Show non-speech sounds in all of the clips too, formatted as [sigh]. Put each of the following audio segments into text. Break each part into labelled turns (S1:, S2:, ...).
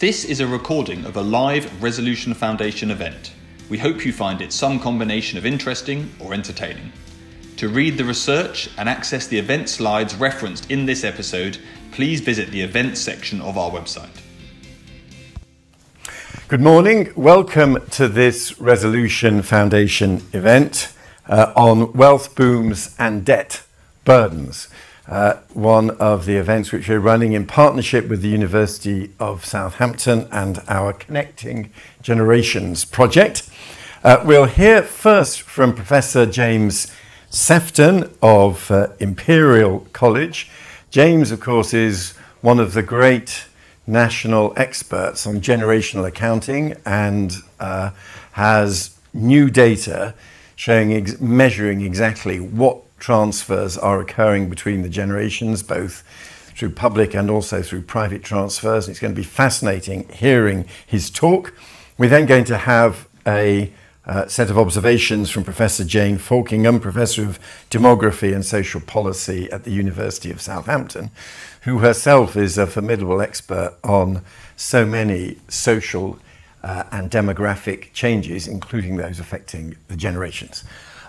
S1: This is a recording of a live Resolution Foundation event. We hope you find it some combination of interesting or entertaining. To read the research and access the event slides referenced in this episode, please visit the events section of our website.
S2: Good morning. Welcome to this Resolution Foundation event uh, on wealth booms and debt burdens. Uh, one of the events which we're running in partnership with the University of Southampton and our Connecting Generations project. Uh, we'll hear first from Professor James Sefton of uh, Imperial College. James, of course, is one of the great national experts on generational accounting and uh, has new data showing ex- measuring exactly what transfers are occurring between the generations, both through public and also through private transfers. It's going to be fascinating hearing his talk. We're then going to have a uh, set of observations from Professor Jane Falkingham, Professor of Demography and Social Policy at the University of Southampton, who herself is a formidable expert on so many social uh, and demographic changes, including those affecting the generations.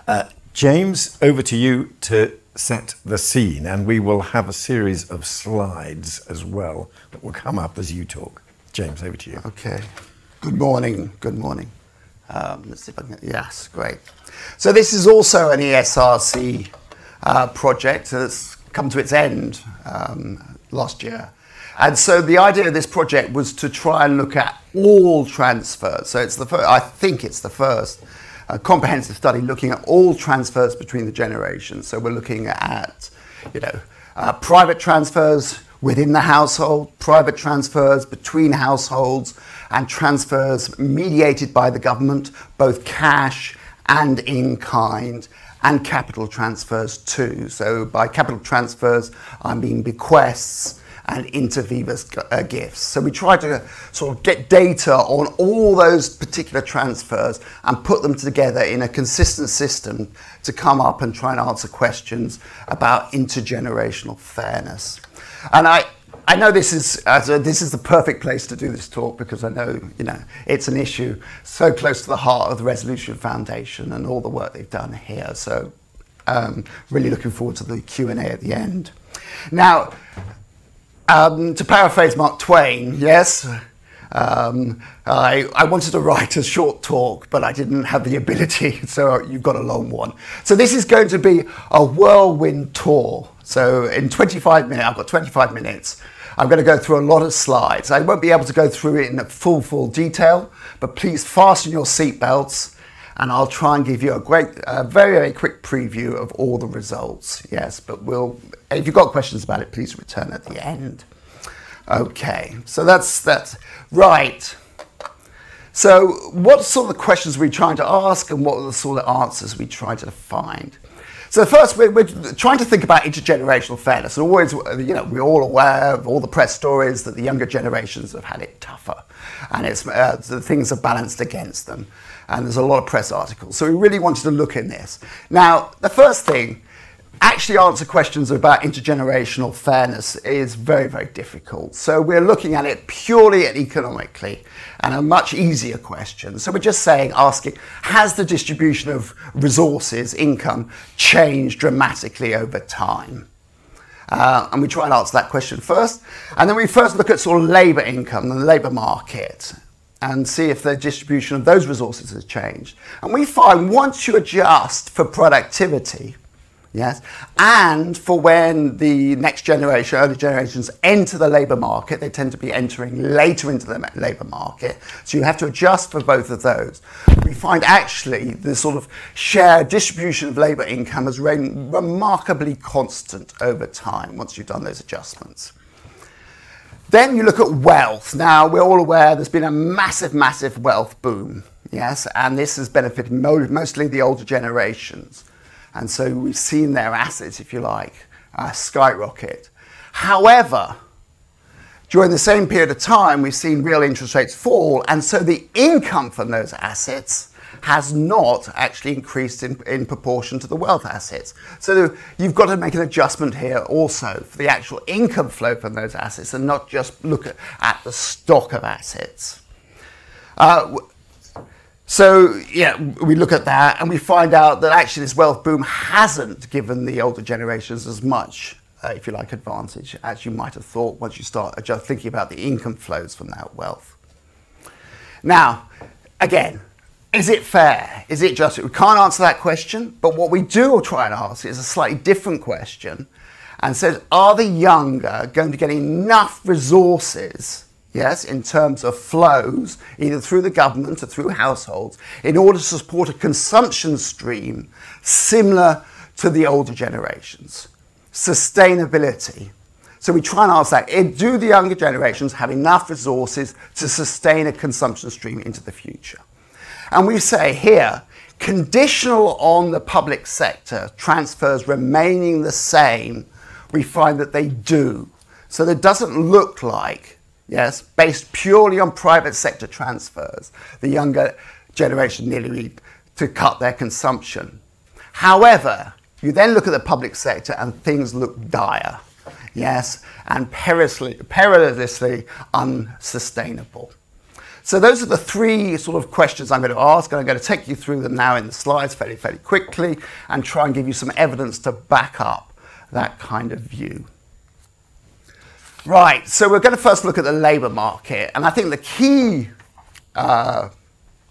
S2: Uh, James, over to you to set the scene, and we will have a series of slides as well that will come up as you talk. James, over to you.
S3: Okay. Good morning. Good morning. Um, let's see if I can. Yes, great. So this is also an ESRC uh, project that's come to its end um, last year. And so the idea of this project was to try and look at all transfers. So it's the first, I think it's the first uh, comprehensive study looking at all transfers between the generations. So we're looking at, you know, uh, private transfers within the household, private transfers between households, and transfers mediated by the government, both cash and in kind, and capital transfers too. So by capital transfers, I mean bequests and inter vivos uh, gifts. So we try to sort of get data on all those particular transfers and put them together in a consistent system to come up and try and answer questions about intergenerational fairness. And I, I know this is this is the perfect place to do this talk because I know you know it's an issue so close to the heart of the Resolution Foundation and all the work they've done here. So um, really looking forward to the Q and A at the end. Now, um, to paraphrase Mark Twain, yes. Um, I, I, wanted to write a short talk, but I didn't have the ability, [laughs] so you've got a long one. So this is going to be a whirlwind tour. So in 25 minutes, I've got 25 minutes. I'm going to go through a lot of slides. I won't be able to go through it in full, full detail, but please fasten your seatbelts and I'll try and give you a great, a very, very quick preview of all the results. Yes, but we'll, if you've got questions about it, please return at the end. Okay, so that's that. Right. So, what sort of questions are we trying to ask, and what are the sort of answers we try to find? So first, we're, we're, trying to think about intergenerational fairness. And always, you know, we're all aware of all the press stories that the younger generations have had it tougher, and it's uh, the things are balanced against them and there's a lot of press articles. So we really wanted to look in this. Now, the first thing, actually answer questions about intergenerational fairness is very, very difficult. So we're looking at it purely and economically and a much easier question. So we're just saying, asking, has the distribution of resources, income, changed dramatically over time? Uh, and we try and answer that question first. And then we first look at sort of labour income and the labour market and see if the distribution of those resources has changed. And we find once you adjust for productivity, yes, and for when the next generation, early generations enter the labour market, they tend to be entering later into the labour market. So you have to adjust for both of those. We find actually the sort of share distribution of labour income has remained remarkably constant over time once you've done those adjustments. Then you look at wealth. Now, we're all aware there's been a massive, massive wealth boom, yes, and this has benefited mostly the older generations. And so we've seen their assets, if you like, uh, skyrocket. However, during the same period of time, we've seen real interest rates fall, and so the income from those assets has not actually increased in, in proportion to the wealth assets. So you've got to make an adjustment here also for the actual income flow from those assets and not just look at, at the stock of assets. Uh, so yeah, we look at that and we find out that actually this wealth boom hasn't given the older generations as much, uh, if you like, advantage as you might have thought once you start just thinking about the income flows from that wealth. Now, again, is it fair? Is it just? We can't answer that question, but what we do try and ask is a slightly different question and says, are the younger going to get enough resources yes, in terms of flows, either through the government or through households, in order to support a consumption stream similar to the older generations. Sustainability. So we try and ask that do the younger generations have enough resources to sustain a consumption stream into the future? And we say here, conditional on the public sector transfers remaining the same, we find that they do. So it doesn't look like yes, based purely on private sector transfers, the younger generation nearly need to cut their consumption. However, you then look at the public sector and things look dire, yes, and perilously, perilously unsustainable. So those are the three sort of questions I'm going to ask, and I'm going to take you through them now in the slides fairly, fairly quickly and try and give you some evidence to back up that kind of view. Right, so we're going to first look at the labour market, and I think the key uh,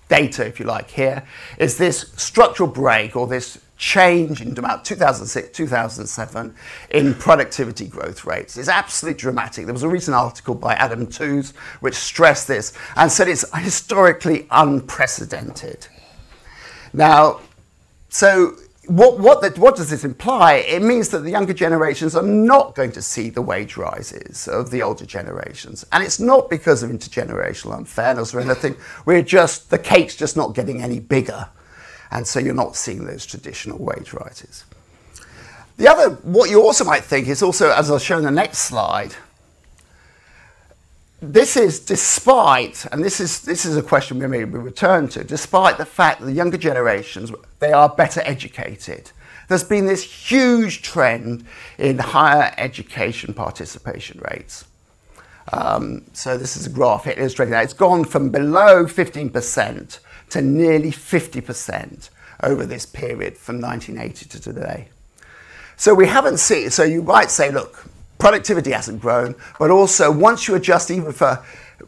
S3: data, if you like, here is this structural break or this change in about 2006, 2007 in productivity growth rates It's absolutely dramatic. There was a recent article by Adam Tooze which stressed this and said it's historically unprecedented. Now, so what, what, the, what, does this imply? It means that the younger generations are not going to see the wage rises of the older generations. And it's not because of intergenerational unfairness or anything. We're just, the cake's just not getting any bigger. And so you're not seeing those traditional wage rises. The other, what you also might think is also, as I'll show in the next slide, this is despite, and this is, this is a question we may return to, despite the fact that the younger generations, they are better educated. There's been this huge trend in higher education participation rates. Um, so this is a graph illustrating that. It's gone from below 15% to nearly 50% over this period from 1980 to today. So we haven't seen, so you might say, look, productivity hasn't grown, but also once you adjust even for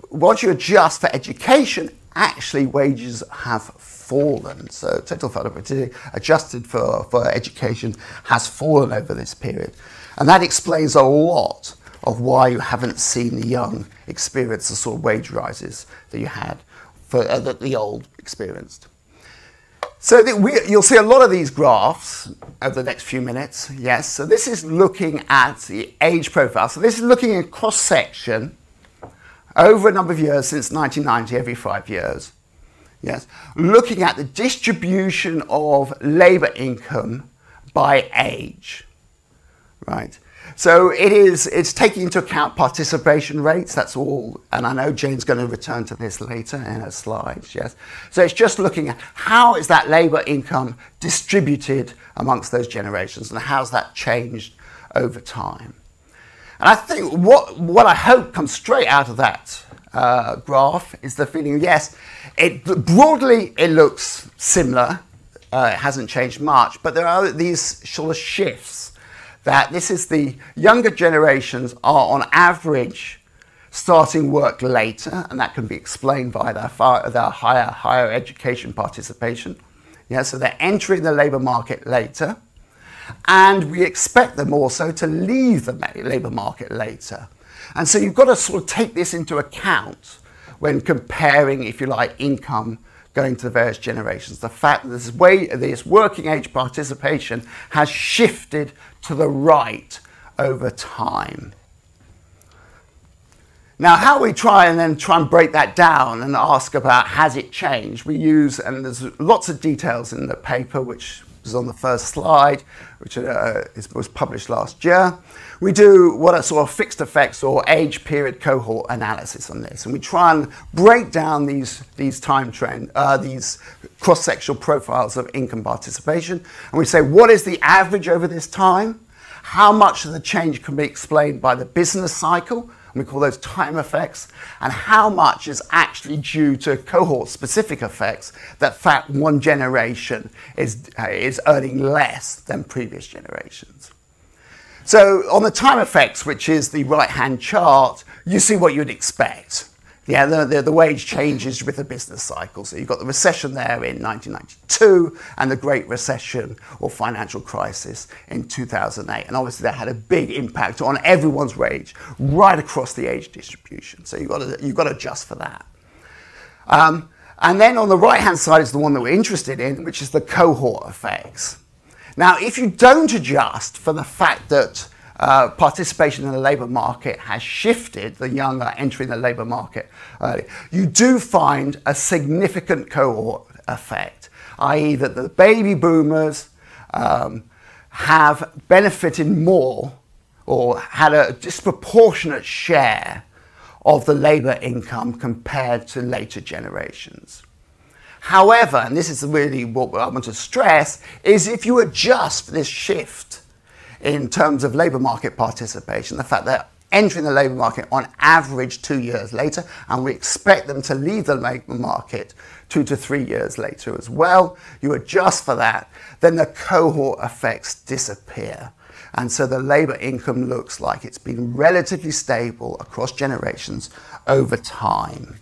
S3: once you adjust for education, actually wages have fallen. So total productivity adjusted for, for education has fallen over this period. And that explains a lot of why you haven't seen the young experience the sort of wage rises that you had for uh, that the old experienced. So we, you'll see a lot of these graphs over the next few minutes. Yes, so this is looking at the age profile. So this is looking at cross section over a number of years since 1990, every five years. Yes, looking at the distribution of labour income by age. Right. So it is, it's taking into account participation rates, that's all. And I know Jane's going to return to this later in her slides, yes. So it's just looking at how is that labour income distributed amongst those generations and how's that changed over time. And I think what, what I hope comes straight out of that uh, graph is the feeling, yes, it, broadly it looks similar, uh, it hasn't changed much, but there are these sort of shifts that this is the younger generations are on average starting work later, and that can be explained by their, far, their higher, higher education participation. Yeah, so they're entering the labour market later, and we expect them also to leave the labour market later. And so you've got to sort of take this into account when comparing, if you like, income going to the various generations. The fact that this, way, this working age participation has shifted to the right over time. Now, how we try and then try and break that down and ask about has it changed, we use, and there's lots of details in the paper which is on the first slide, which uh, is, was published last year. We do what are sort of fixed effects or age period cohort analysis on this, and we try and break down these, these time trend, uh, these cross-sectional profiles of income participation, and we say what is the average over this time, how much of the change can be explained by the business cycle, we call those time effects, and how much is actually due to cohort specific effects that fact one generation is, uh, is earning less than previous generations. So on the time effects, which is the right hand chart, you see what you'd expect. Yeah, the, the, the, wage changes with the business cycle. So you've got the recession there in 1992 and the Great Recession or financial crisis in 2008. And obviously that had a big impact on everyone's wage right across the age distribution. So you've got to, you've got to adjust for that. Um, and then on the right hand side is the one that we're interested in, which is the cohort effects. Now, if you don't adjust for the fact that uh, participation in the labour market has shifted, the young are entering the labour market early, you do find a significant cohort effect, i.e., that the baby boomers um, have benefited more or had a disproportionate share of the labour income compared to later generations. However, and this is really what I want to stress, is if you adjust for this shift in terms of labour market participation, the fact that they're entering the labour market on average two years later, and we expect them to leave the labour market two to three years later as well. You adjust for that, then the cohort effects disappear. And so the labour income looks like it's been relatively stable across generations over time.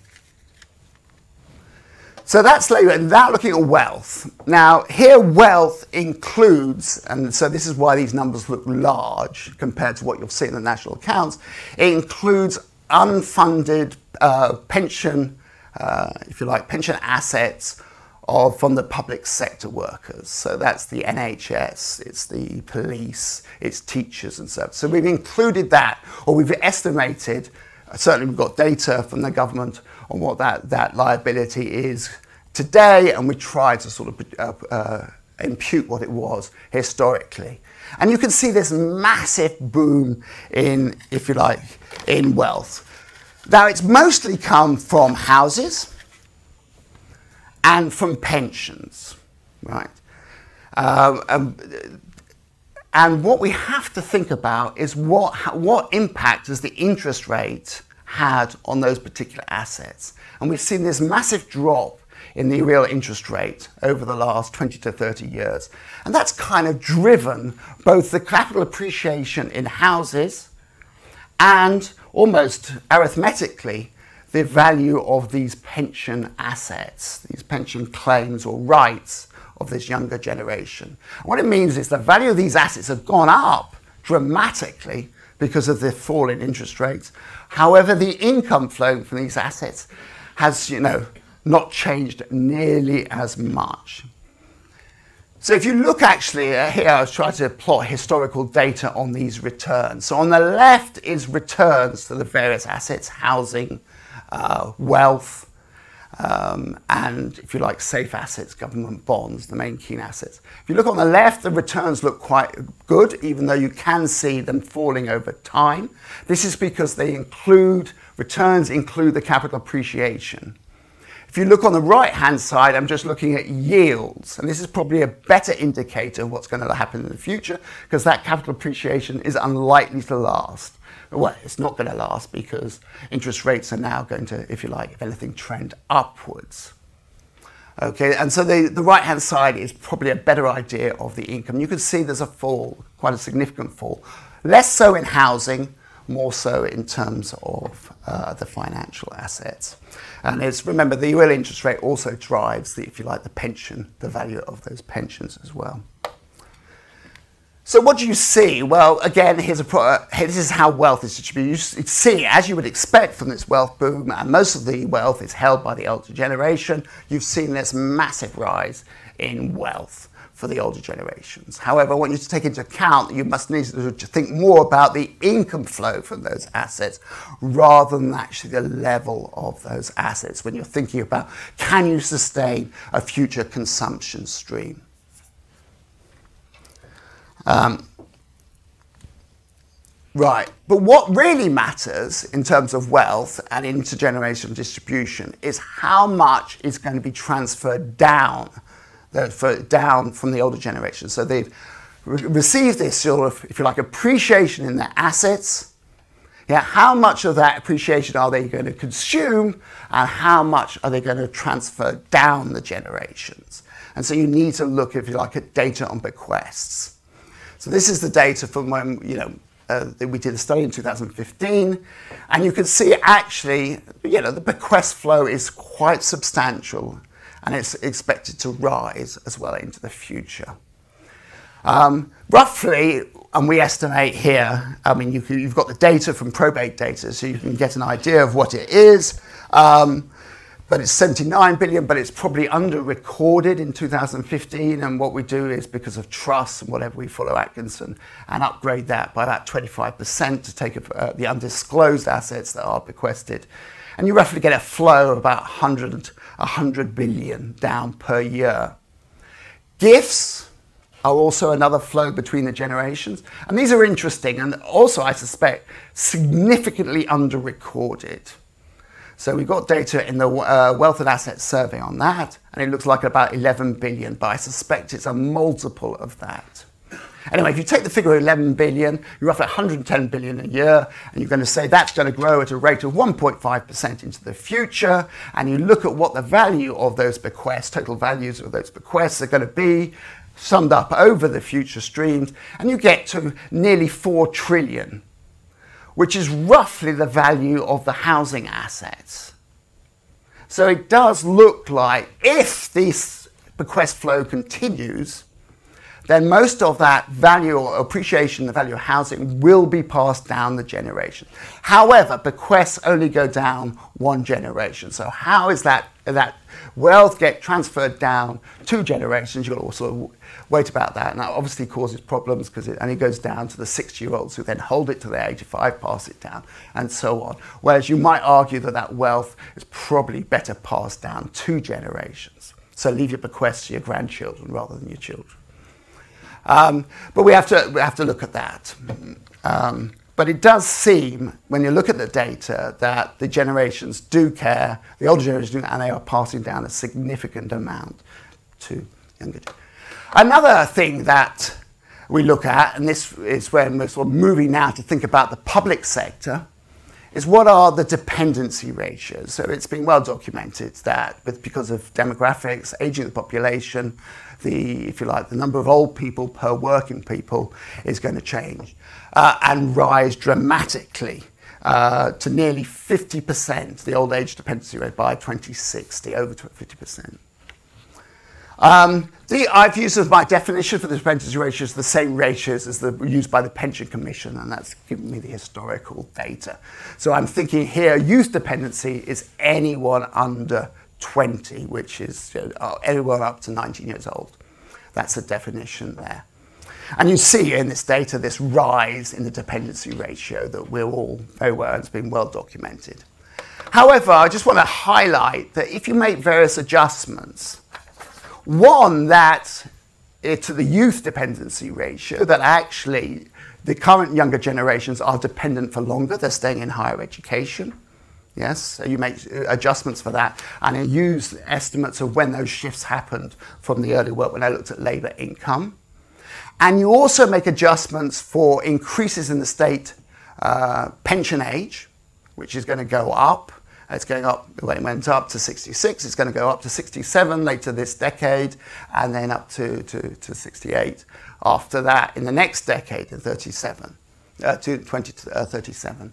S3: So that's labour. Now looking at wealth. Now here wealth includes, and so this is why these numbers look large compared to what you'll see in the national accounts. It includes unfunded uh, pension, uh, if you like, pension assets of from the public sector workers. So that's the NHS, it's the police, it's teachers and so. on. So we've included that, or we've estimated. Certainly, we've got data from the government on what that, that liability is today, and we try to sort of uh, uh, impute what it was historically. And you can see this massive boom in, if you like, in wealth. Now, it's mostly come from houses and from pensions, right? Um, and what we have to think about is what, what impact has the interest rate had on those particular assets. And we've seen this massive drop in the real interest rate over the last 20 to 30 years. And that's kind of driven both the capital appreciation in houses and almost arithmetically the value of these pension assets, these pension claims or rights of this younger generation. What it means is the value of these assets have gone up dramatically because of the fall in interest rates. However, the income flowing from these assets has, you know, not changed nearly as much. So if you look actually uh, here, I was trying to plot historical data on these returns. So on the left is returns to the various assets, housing, uh, wealth, um, and if you like, safe assets, government bonds, the main key assets. If you look on the left, the returns look quite good, even though you can see them falling over time. This is because they include, returns include the capital appreciation. If you look on the right hand side, I'm just looking at yields. And this is probably a better indicator of what's going to happen in the future because that capital appreciation is unlikely to last. Well, it's not going to last because interest rates are now going to, if you like, if anything, trend upwards. Okay, and so the, the right hand side is probably a better idea of the income. You can see there's a fall, quite a significant fall. Less so in housing, more so in terms of uh, the financial assets. And it's remember the real interest rate also drives the, if you like, the pension, the value of those pensions as well. So what do you see? Well, again, here's a pro- uh, this is how wealth is distributed. You see, as you would expect from this wealth boom, and most of the wealth is held by the older generation. You've seen this massive rise in wealth for the older generations. However, I want you to take into account that you must need to think more about the income flow from those assets rather than actually the level of those assets when you're thinking about can you sustain a future consumption stream. Um, right, but what really matters in terms of wealth and intergenerational distribution is how much is going to be transferred down, down from the older generation. So they've re- received this sort of, if you like, appreciation in their assets yeah, how much of that appreciation are they going to consume and how much are they going to transfer down the generations? And so you need to look, if you like, at data on bequests. So this is the data from when, you know, uh, we did a study in 2015, and you can see actually, you know, the bequest flow is quite substantial, and it's expected to rise as well into the future. Um, roughly, and we estimate here, I mean, you have got the data from probate data, so you can get an idea of what it is. Um, but it's 79 billion, but it's probably under recorded in 2015. And what we do is because of trust and whatever, we follow Atkinson and upgrade that by about 25% to take uh, the undisclosed assets that are bequested. And you roughly get a flow of about 100, 100 billion down per year. Gifts, are also another flow between the generations. And these are interesting and also, I suspect, significantly under recorded. So we've got data in the uh, Wealth and Assets Survey on that, and it looks like about 11 billion, but I suspect it's a multiple of that. Anyway, if you take the figure of 11 billion, you're roughly 110 billion a year, and you're going to say that's going to grow at a rate of 1.5% into the future, and you look at what the value of those bequests, total values of those bequests are going to be, summed up over the future streams, and you get to nearly 4 trillion, which is roughly the value of the housing assets. So it does look like if this bequest flow continues, then most of that value or appreciation, the value of housing, will be passed down the generation. However, bequests only go down one generation. So how is that, that wealth get transferred down two generations? You've got to also wait about that. And that obviously causes problems because it only goes down to the 60 year olds who then hold it to their 85, pass it down, and so on. Whereas you might argue that that wealth is probably better passed down two generations. So leave your bequests to your grandchildren rather than your children. Um, but we have, to, we have to look at that. Um, but it does seem, when you look at the data, that the generations do care, the older generations do, and they are passing down a significant amount to younger. Another thing that we look at, and this is when we're sort of moving now to think about the public sector, is what are the dependency ratios? So it's been well documented that with, because of demographics, aging of the population, the, if you like, the number of old people per working people is going to change uh, and rise dramatically uh, to nearly 50%, the old age dependency rate by 2060, over 50%. Um, the, I've used as my definition for the dependency ratios the same ratios as the used by the Pension Commission, and that's given me the historical data. So I'm thinking here, youth dependency is anyone under 20, which is you know, uh, anyone up to 19 years old. That's the definition there. And you see in this data this rise in the dependency ratio that we're all very well, it's been well documented. However, I just want to highlight that if you make various adjustments, one, that it's the youth dependency ratio, that actually the current younger generations are dependent for longer, they're staying in higher education. Yes, so you make adjustments for that, and you use estimates of when those shifts happened from the early work when I looked at labour income. And you also make adjustments for increases in the state uh, pension age, which is going to go up it's going up, it went up to 66, it's going to go up to 67 later this decade, and then up to, to, to 68 after that in the next decade, in 37, uh, to 2037. Uh,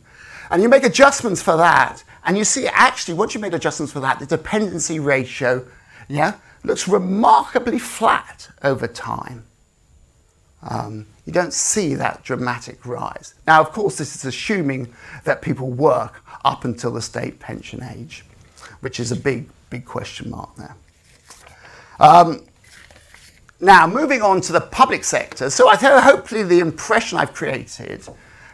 S3: and you make adjustments for that, and you see actually, once you make adjustments for that, the dependency ratio yeah, looks remarkably flat over time. Um, you don't see that dramatic rise. Now, of course, this is assuming that people work up until the state pension age, which is a big, big question mark there. Um, now, moving on to the public sector. So, I think hopefully the impression I've created,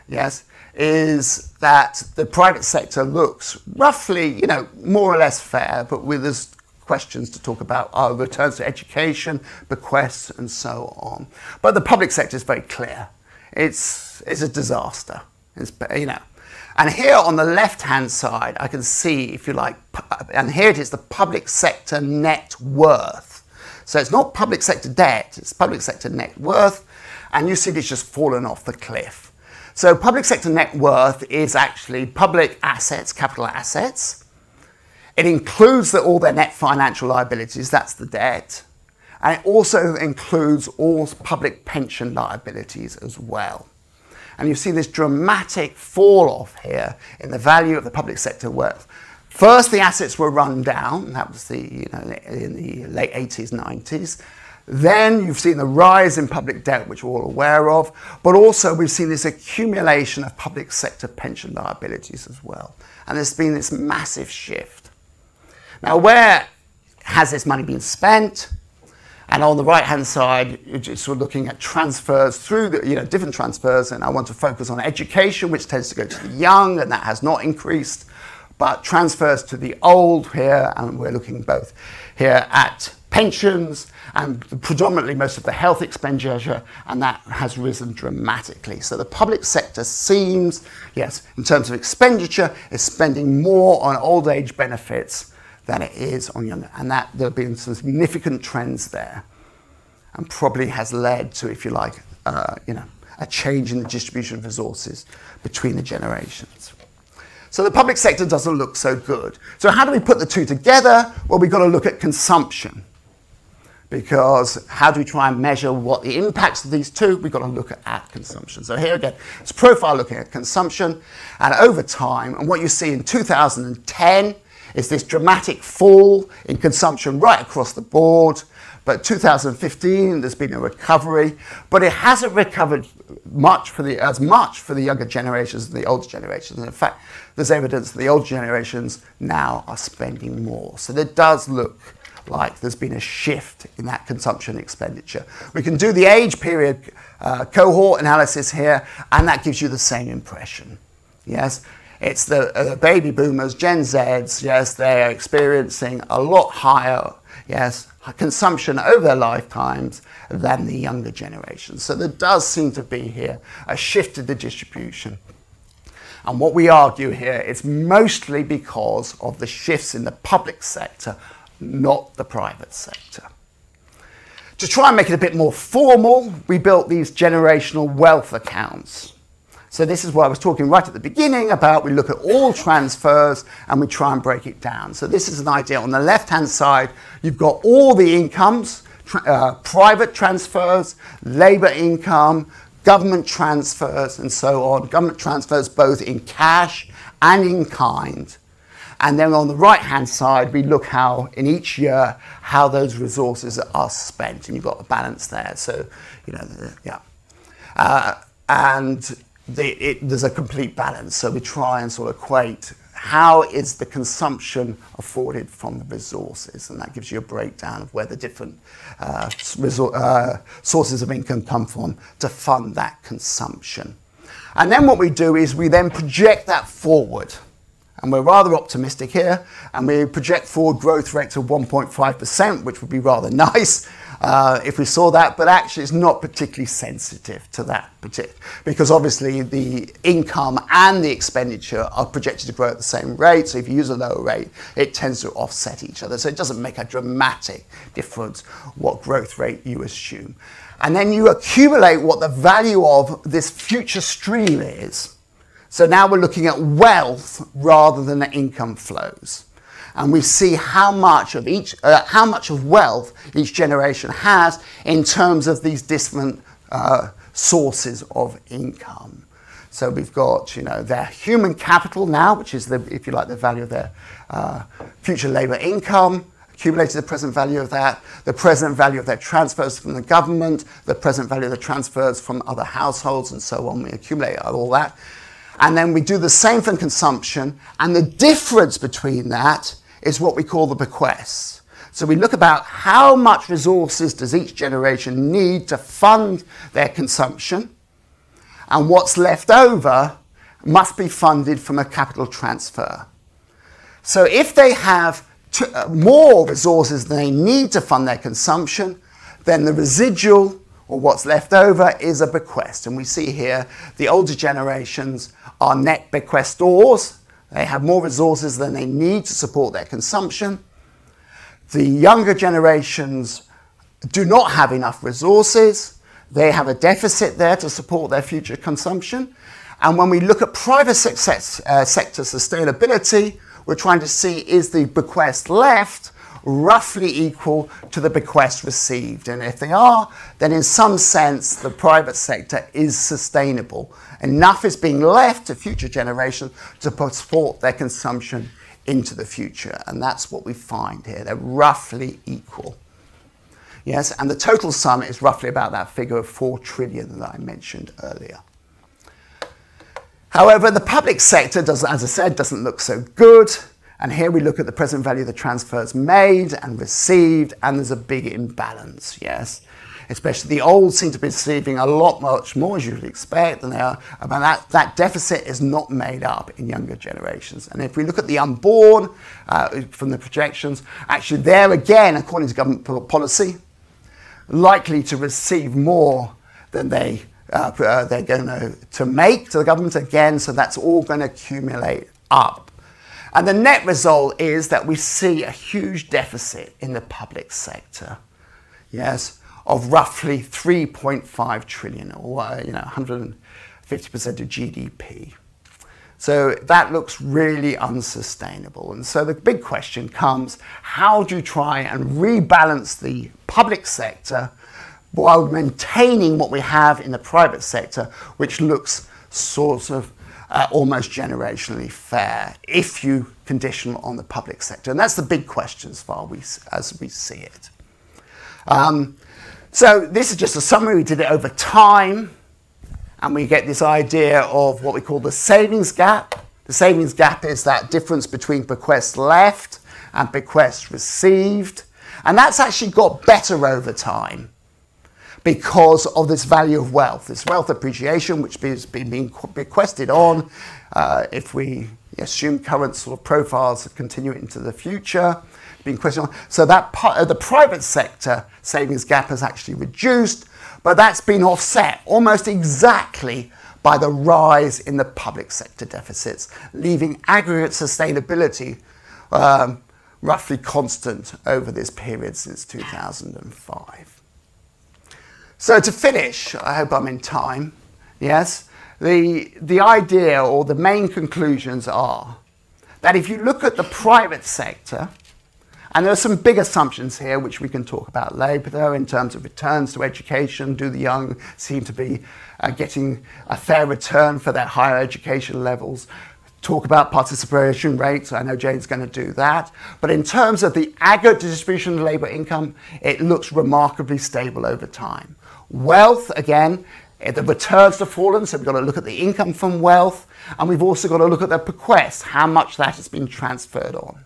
S3: yes, is that the private sector looks roughly, you know, more or less fair, but with as questions to talk about are returns to education, bequests, and so on. But the public sector is very clear. It's, it's a disaster. It's, you know. And here on the left-hand side, I can see, if you like, and here it is the public sector net worth. So it's not public sector debt, it's public sector net worth, and you see it's just fallen off the cliff. So public sector net worth is actually public assets, capital assets. It includes the, all their net financial liabilities, that's the debt. And it also includes all public pension liabilities as well. And you see this dramatic fall off here in the value of the public sector worth. First, the assets were run down. That was the, you know, in the late 80s, 90s. Then you've seen the rise in public debt, which we're all aware of, but also we've seen this accumulation of public sector pension liabilities as well. And there's been this massive shift. Now, where has this money been spent? And on the right hand side, you're sort of looking at transfers through the, you know, different transfers. And I want to focus on education, which tends to go to the young, and that has not increased. But transfers to the old here, and we're looking both here at pensions and predominantly most of the health expenditure, and that has risen dramatically. So the public sector seems, yes, in terms of expenditure, is spending more on old age benefits than it is on younger. And that there have been some significant trends there and probably has led to, if you like, uh, you know, a change in the distribution of resources between the generations. So the public sector doesn't look so good. So how do we put the two together? Well, we've got to look at consumption. Because how do we try and measure what the impacts of these two? We've got to look at consumption. So here again, it's profile looking at consumption and over time. And what you see in 2010 is this dramatic fall in consumption right across the board. But 2015, there's been a recovery, but it hasn't recovered much for the, as much for the younger generations as the older generations. And in fact, there's evidence that the older generations now are spending more. So it does look like there's been a shift in that consumption expenditure. We can do the age period uh, cohort analysis here, and that gives you the same impression. Yes, it's the, uh, baby boomers, Gen Zs, yes, they are experiencing a lot higher, yes, consumption over their lifetimes than the younger generation. So there does seem to be here a shift in the distribution. And what we argue here is mostly because of the shifts in the public sector, not the private sector. To try and make it a bit more formal, we built these generational wealth accounts. So this is what I was talking right at the beginning about. We look at all transfers and we try and break it down. So this is an idea. On the left-hand side, you've got all the incomes, uh, private transfers, labour income, government transfers, and so on. Government transfers both in cash and in kind. And then on the right-hand side, we look how in each year how those resources are spent, and you've got a balance there. So, you know, yeah. Uh, and the, it, there's a complete balance. So we try and sort of equate how is the consumption afforded from the resources, and that gives you a breakdown of where the different uh, uh, sources of income come from to fund that consumption. And then what we do is we then project that forward. And we're rather optimistic here, and we project forward growth rates of 1.5%, which would be rather [laughs] nice uh, if we saw that, but actually it's not particularly sensitive to that, because obviously the income and the expenditure are projected to grow at the same rate. So if you use a lower rate, it tends to offset each other. So it doesn't make a dramatic difference what growth rate you assume. And then you accumulate what the value of this future stream is. So now we're looking at wealth rather than the income flows and we see how much of each, uh, how much of wealth each generation has in terms of these different uh, sources of income. So we've got, you know, their human capital now, which is the, if you like, the value of their uh, future labour income, accumulated the present value of that, the present value of their transfers from the government, the present value of the transfers from other households, and so on. We accumulate all that. And then we do the same for consumption, and the difference between that is what we call the bequests. So we look about how much resources does each generation need to fund their consumption, and what's left over must be funded from a capital transfer. So if they have uh, more resources than they need to fund their consumption, then the residual or what's left over is a bequest. And we see here the older generations are net bequestors. They have more resources than they need to support their consumption. The younger generations do not have enough resources. They have a deficit there to support their future consumption. And when we look at private success, uh, sector sustainability, we're trying to see is the bequest left roughly equal to the bequest received. And if they are, then in some sense, the private sector is sustainable. Enough is being left to future generations to support their consumption into the future. And that's what we find here. They're roughly equal. Yes, and the total sum is roughly about that figure of 4 trillion that I mentioned earlier. However, the public sector, does, as I said, doesn't look so good. And here we look at the present value of the transfers made and received, and there's a big imbalance, yes. Especially the old seem to be receiving a lot much more as you would expect than they are. But that, that deficit is not made up in younger generations. And if we look at the unborn uh, from the projections, actually there again, according to government policy, likely to receive more than they uh, uh, they're going to, to make to the government again, so that's all going to accumulate up. And the net result is that we see a huge deficit in the public sector, yes, of roughly 3.5 trillion, or uh, you know, 150% of GDP. So that looks really unsustainable. And so the big question comes how do you try and rebalance the public sector while maintaining what we have in the private sector, which looks sort of uh, almost generationally fair if you condition on the public sector. And that's the big question as far we, as we see it. Um, so this is just a summary. We did it over time, and we get this idea of what we call the savings gap. The savings gap is that difference between bequests left and bequests received. And that's actually got better over time because of this value of wealth, this wealth appreciation, which has been being bequested on. Uh, if we assume current sort of profiles continue into the future, being questioned. So that part of the private sector savings gap has actually reduced, but that's been offset almost exactly by the rise in the public sector deficits, leaving aggregate sustainability um, roughly constant over this period since 2005. So to finish, I hope I'm in time, yes, the, the idea or the main conclusions are that if you look at the private sector, and there are some big assumptions here which we can talk about later in terms of returns to education. Do the young seem to be uh, getting a fair return for their higher education levels? Talk about participation rates. I know Jane's going to do that. But in terms of the aggregate distribution of labour income, it looks remarkably stable over time. Wealth, again, eh, the returns have fallen, so we've got to look at the income from wealth, and we've also got to look at the bequest, how much that has been transferred on.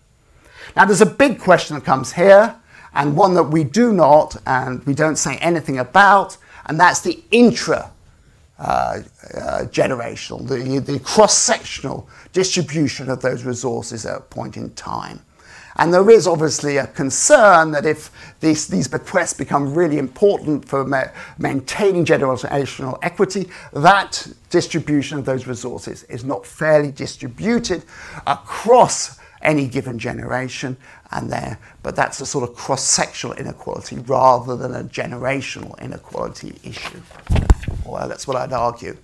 S3: Now, there's a big question that comes here, and one that we do not and we don't say anything about, and that's the intra uh, uh, generational, the, the cross sectional distribution of those resources at a point in time. And there is obviously a concern that if these, these bequests become really important for ma- maintaining generational equity, that distribution of those resources is not fairly distributed across any given generation and there but that's a sort of cross-sectional inequality rather than a generational inequality issue well that's what i'd argue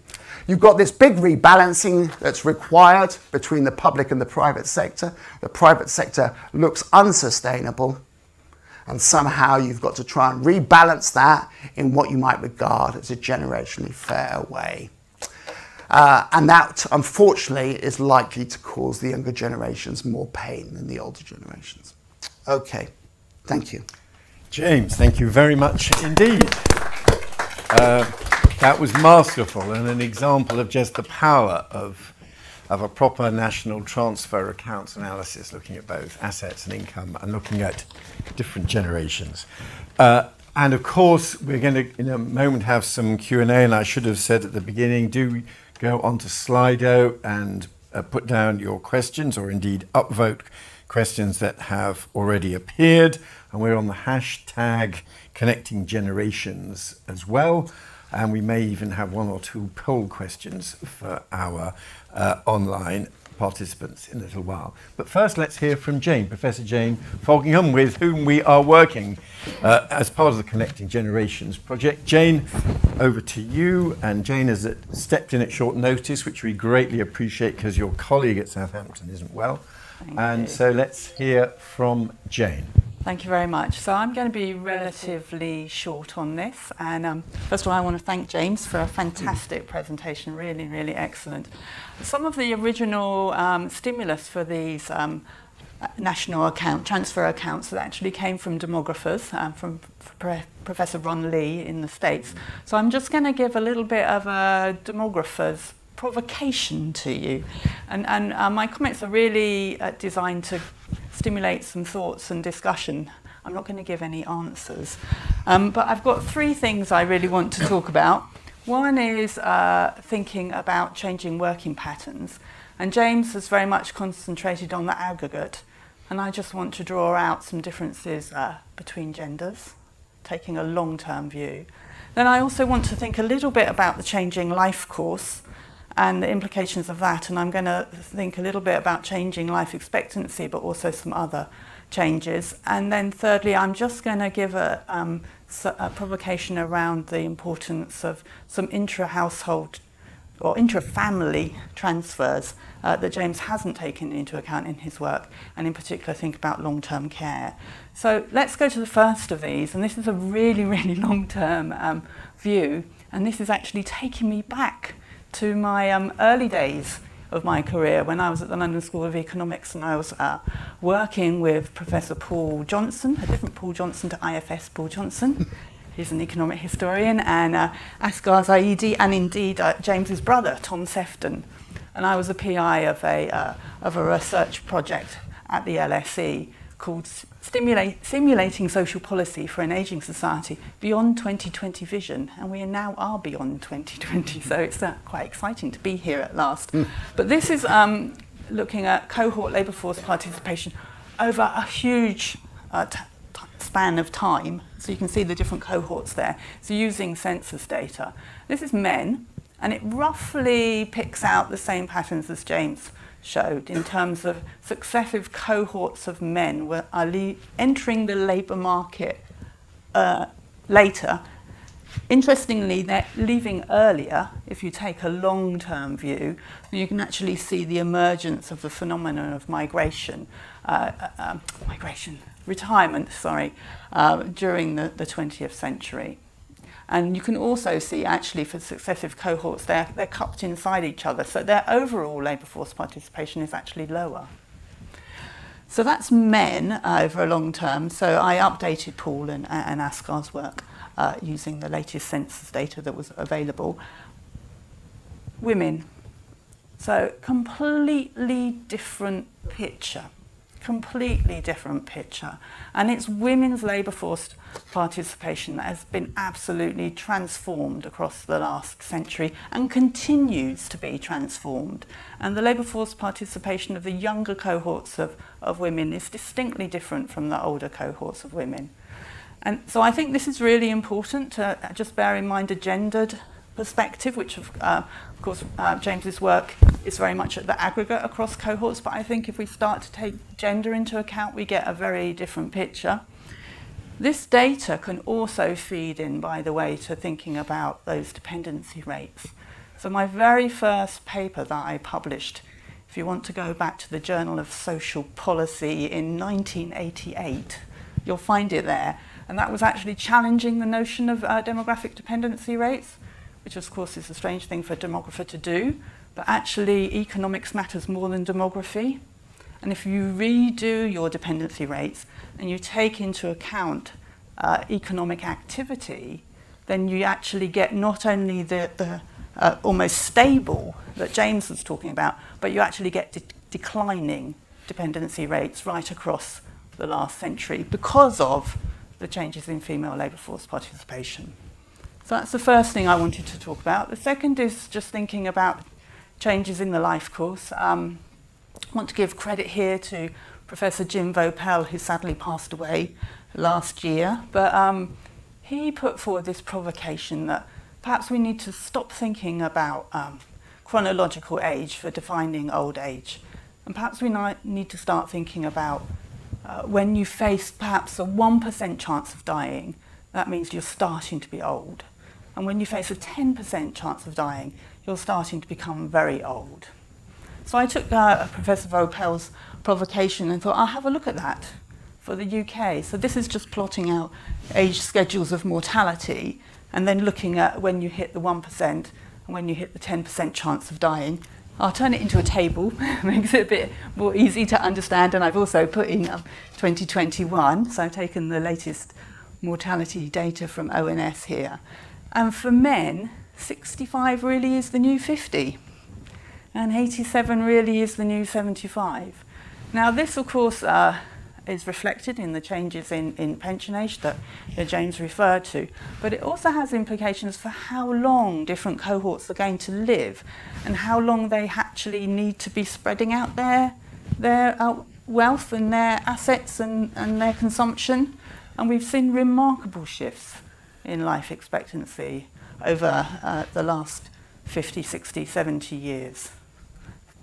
S3: You've got this big rebalancing that's required between the public and the private sector. The private sector looks unsustainable, and somehow you've got to try and rebalance that in what you might regard as a generationally fair way. Uh, and that, unfortunately, is likely to cause the younger generations more pain than the older generations. Okay, thank you.
S2: James, thank you very much indeed. Uh, that was masterful and an example of just the power of, of a proper national transfer accounts analysis, looking at both assets and income and looking at different generations. Uh, and of course, we're going to, in a moment, have some Q&A, and I should have said at the beginning, do go onto Slido and uh, put down your questions or indeed upvote questions that have already appeared, and we're on the hashtag connecting generations as well. And we may even have one or two poll questions for our uh, online participants in a little while. But first, let's hear from Jane, Professor Jane Falkingham, with whom we are working uh, as part of the Connecting Generations project. Jane, over to you. And Jane has stepped in at short notice, which we greatly appreciate because your colleague at Southampton isn't well.
S4: Thank
S2: and
S4: you.
S2: so let's hear from Jane.
S4: Thank you very much. So I'm going to be relatively short on this. And um, first of all, I want to thank James for a fantastic presentation, really, really excellent. Some of the original um, stimulus for these um, national account transfer accounts that actually came from demographers, um, from Pro- Professor Ron Lee in the States. So I'm just going to give a little bit of a demographer's provocation to you. And, and uh, my comments are really uh, designed to stimulate some thoughts and discussion. I'm not going to give any answers. Um, but I've got three things I really want to talk about. One is uh, thinking about changing working patterns. And James has very much concentrated on the aggregate. And I just want to draw out some differences uh, between genders, taking a long term view. Then I also want to think a little bit about the changing life course and the implications of that. And I'm going to think a little bit about changing life expectancy, but also some other changes. And then thirdly, I'm just going to give a, um, a provocation around the importance of some intra-household or intra-family transfers uh, that James hasn't taken into account in his work, and in particular think about long-term care. So let's go to the first of these, and this is a really, [laughs] really long-term um, view, and this is actually taking me back to my um, early days of my career when I was at the London School of Economics and I was uh, working with Professor Paul Johnson, a different Paul Johnson to IFS Paul Johnson. He's an economic historian, and uh, Asghar Zaidi, and indeed uh, James's brother, Tom Sefton. And I was a PI of a, uh, of a research project at the LSE called Stimulate, Simulating Social Policy for an Aging Society Beyond 2020 Vision. And we now are beyond 2020, so it's uh, quite exciting to be here at last. Mm. But this is um, looking at cohort labour force participation over a huge uh, span of time. So you can see the different cohorts there. So using census data. This is men, and it roughly picks out the same patterns as James showed in terms of successive cohorts of men were, are entering the labour market uh, later. Interestingly, they're leaving earlier. If you take a long term view, you can actually see the emergence of the phenomenon of migration, uh, uh, um, migration, retirement, sorry, uh, during the, the 20th century. And you can also see actually for successive cohorts, they're, they're cupped inside each other. So their overall labour force participation is actually lower. So that's men uh, over a long term. So I updated Paul and, and Asghar's work uh, using the latest census data that was available. Women. So completely different picture completely different picture. And it's women's labour force participation that has been absolutely transformed across the last century and continues to be transformed. And the labour force participation of the younger cohorts of, of women is distinctly different from the older cohorts of women. And so I think this is really important to just bear in mind a gendered perspective, which of, uh, of course uh, James's work is very much at the aggregate across cohorts, but I think if we start to take gender into account, we get a very different picture. This data can also feed in, by the way, to thinking about those dependency rates. So my very first paper that I published, if you want to go back to the Journal of Social Policy in 1988, you'll find it there. And that was actually challenging the notion of uh, demographic dependency rates which of course is a strange thing for a demographer to do, but actually economics matters more than demography. And if you redo your dependency rates and you take into account uh, economic activity, then you actually get not only the, the uh, almost stable that James was talking about, but you actually get de- declining dependency rates right across the last century because of the changes in female labour force participation. So that's the first thing I wanted to talk about. The second is just thinking about changes in the life course. Um, I want to give credit here to Professor Jim Vaupel, who sadly passed away last year. But um, he put forward this provocation that perhaps we need to stop thinking about um, chronological age for defining old age. And perhaps we need to start thinking about uh, when you face perhaps a 1% chance of dying, that means you're starting to be old. And when you face a 10% chance of dying, you're starting to become very old. So I took uh, Professor Vaupel's provocation and thought, I'll have a look at that for the UK. So this is just plotting out age schedules of mortality and then looking at when you hit the 1% and when you hit the 10% chance of dying. I'll turn it into a table, [laughs] makes it a bit more easy to understand. And I've also put in um, 2021, so I've taken the latest mortality data from ONS here. And for men, 65 really is the new 50, and 87 really is the new 75. Now, this, of course, uh, is reflected in the changes in, in pension age that James referred to, but it also has implications for how long different cohorts are going to live and how long they actually need to be spreading out their, their uh, wealth and their assets and, and their consumption. And we've seen remarkable shifts in life expectancy over uh, the last 50, 60, 70 years.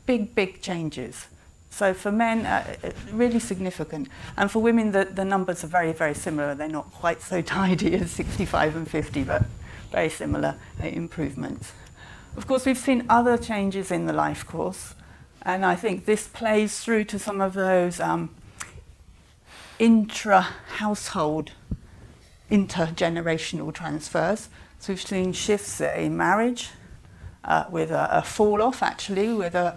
S4: Big, big changes. So for men, uh, uh, really significant. And for women, the, the numbers are very, very similar. They're not quite so [laughs] tidy as 65 and 50, but very similar uh, improvements. Of course, we've seen other changes in the life course, and I think this plays through to some of those um, intra-household intergenerational transfers. So we've seen shifts in marriage uh, with a, a, fall off actually, with a,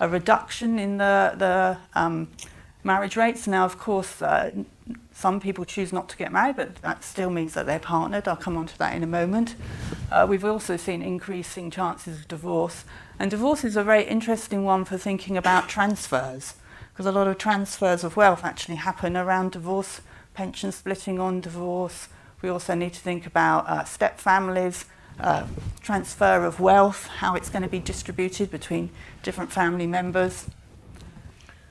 S4: a reduction in the, the um, marriage rates. Now, of course, uh, some people choose not to get married, but that still means that they're partnered. I'll come on to that in a moment. Uh, we've also seen increasing chances of divorce. And divorce is a very interesting one for thinking about transfers, because a lot of transfers of wealth actually happen around divorce, pension splitting on divorce, we also need to think about uh, step families, uh, transfer of wealth, how it's going to be distributed between different family members.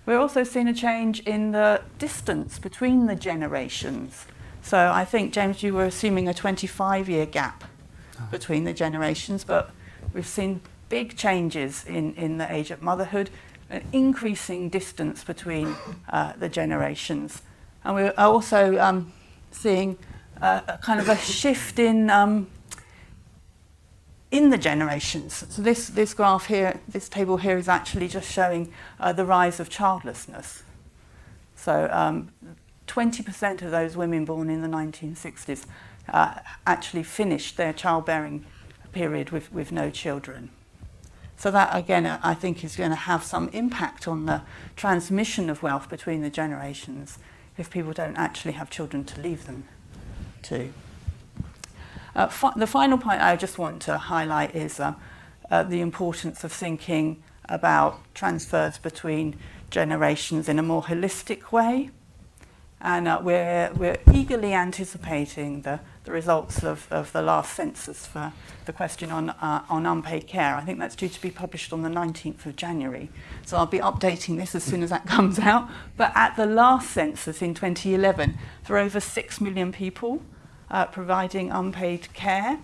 S4: We're also seeing a change in the distance between the generations. So I think, James, you were assuming a 25 year gap between the generations, but we've seen big changes in, in the age of motherhood, an increasing distance between uh, the generations. And we're also um, seeing kind of a shift in um, in the generations. So this this graph here, this table here, is actually just showing uh, the rise of childlessness. So. Um, 20% of those women born in the 1960s uh, actually finished their childbearing period with, with no children. So that again, I think, is going to have some impact on the transmission of wealth between the generations if people don't actually have children to leave them too. Uh, fi the final point I just want to highlight is uh, uh, the importance of thinking about transfers between generations in a more holistic way. And uh, we're, we're eagerly anticipating the, the results of, of the last census for the question on, uh, on unpaid care. I think that's due to be published on the 19th of January. So I'll be updating this as soon as that [laughs] comes out. But at the last census in 2011, there were over 6 million people uh, providing unpaid care.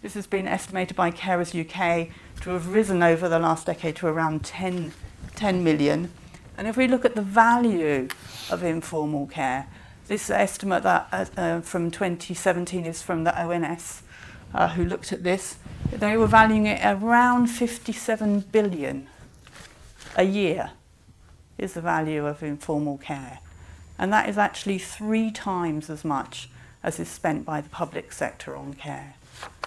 S4: This has been estimated by Carers UK to have risen over the last decade to around 10, 10 million. And if we look at the value of informal care, this estimate that uh, uh, from 2017 is from the ONS, uh, who looked at this. They were valuing it around 57 billion a year is the value of informal care. And that is actually three times as much as is spent by the public sector on care.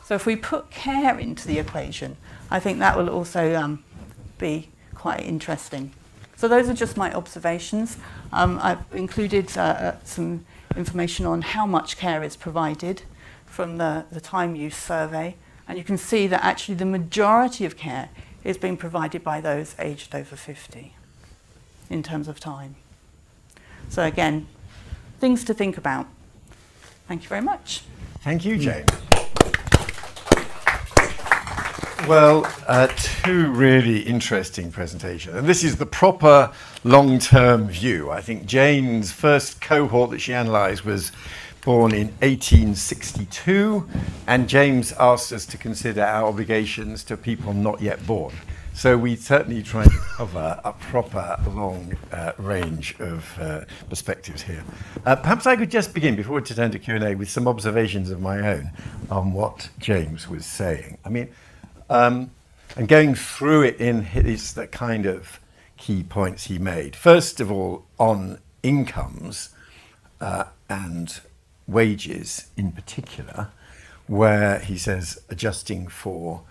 S4: So if we put care into the equation, I think that will also um, be quite interesting. So those are just my observations. Um, I've included uh, uh, some information on how much care is provided from the, the time use survey. And you can see that actually the majority of care is being provided by those aged over 50 in terms of time. So again, things to think about. Thank you very much.
S2: Thank you, James. Well, uh, two really interesting presentations. And this is the proper long term view. I think Jane's first cohort that she analysed was born in 1862, and James asked us to consider our obligations to people not yet born. So we certainly try to cover a proper long uh, range of uh, perspectives here. Uh, perhaps I could just begin, before we turn to Q&A, with some observations of my own on what James was saying. I mean, um, and going through it in his the kind of key points he made. First of all, on incomes uh, and wages in particular, where he says adjusting for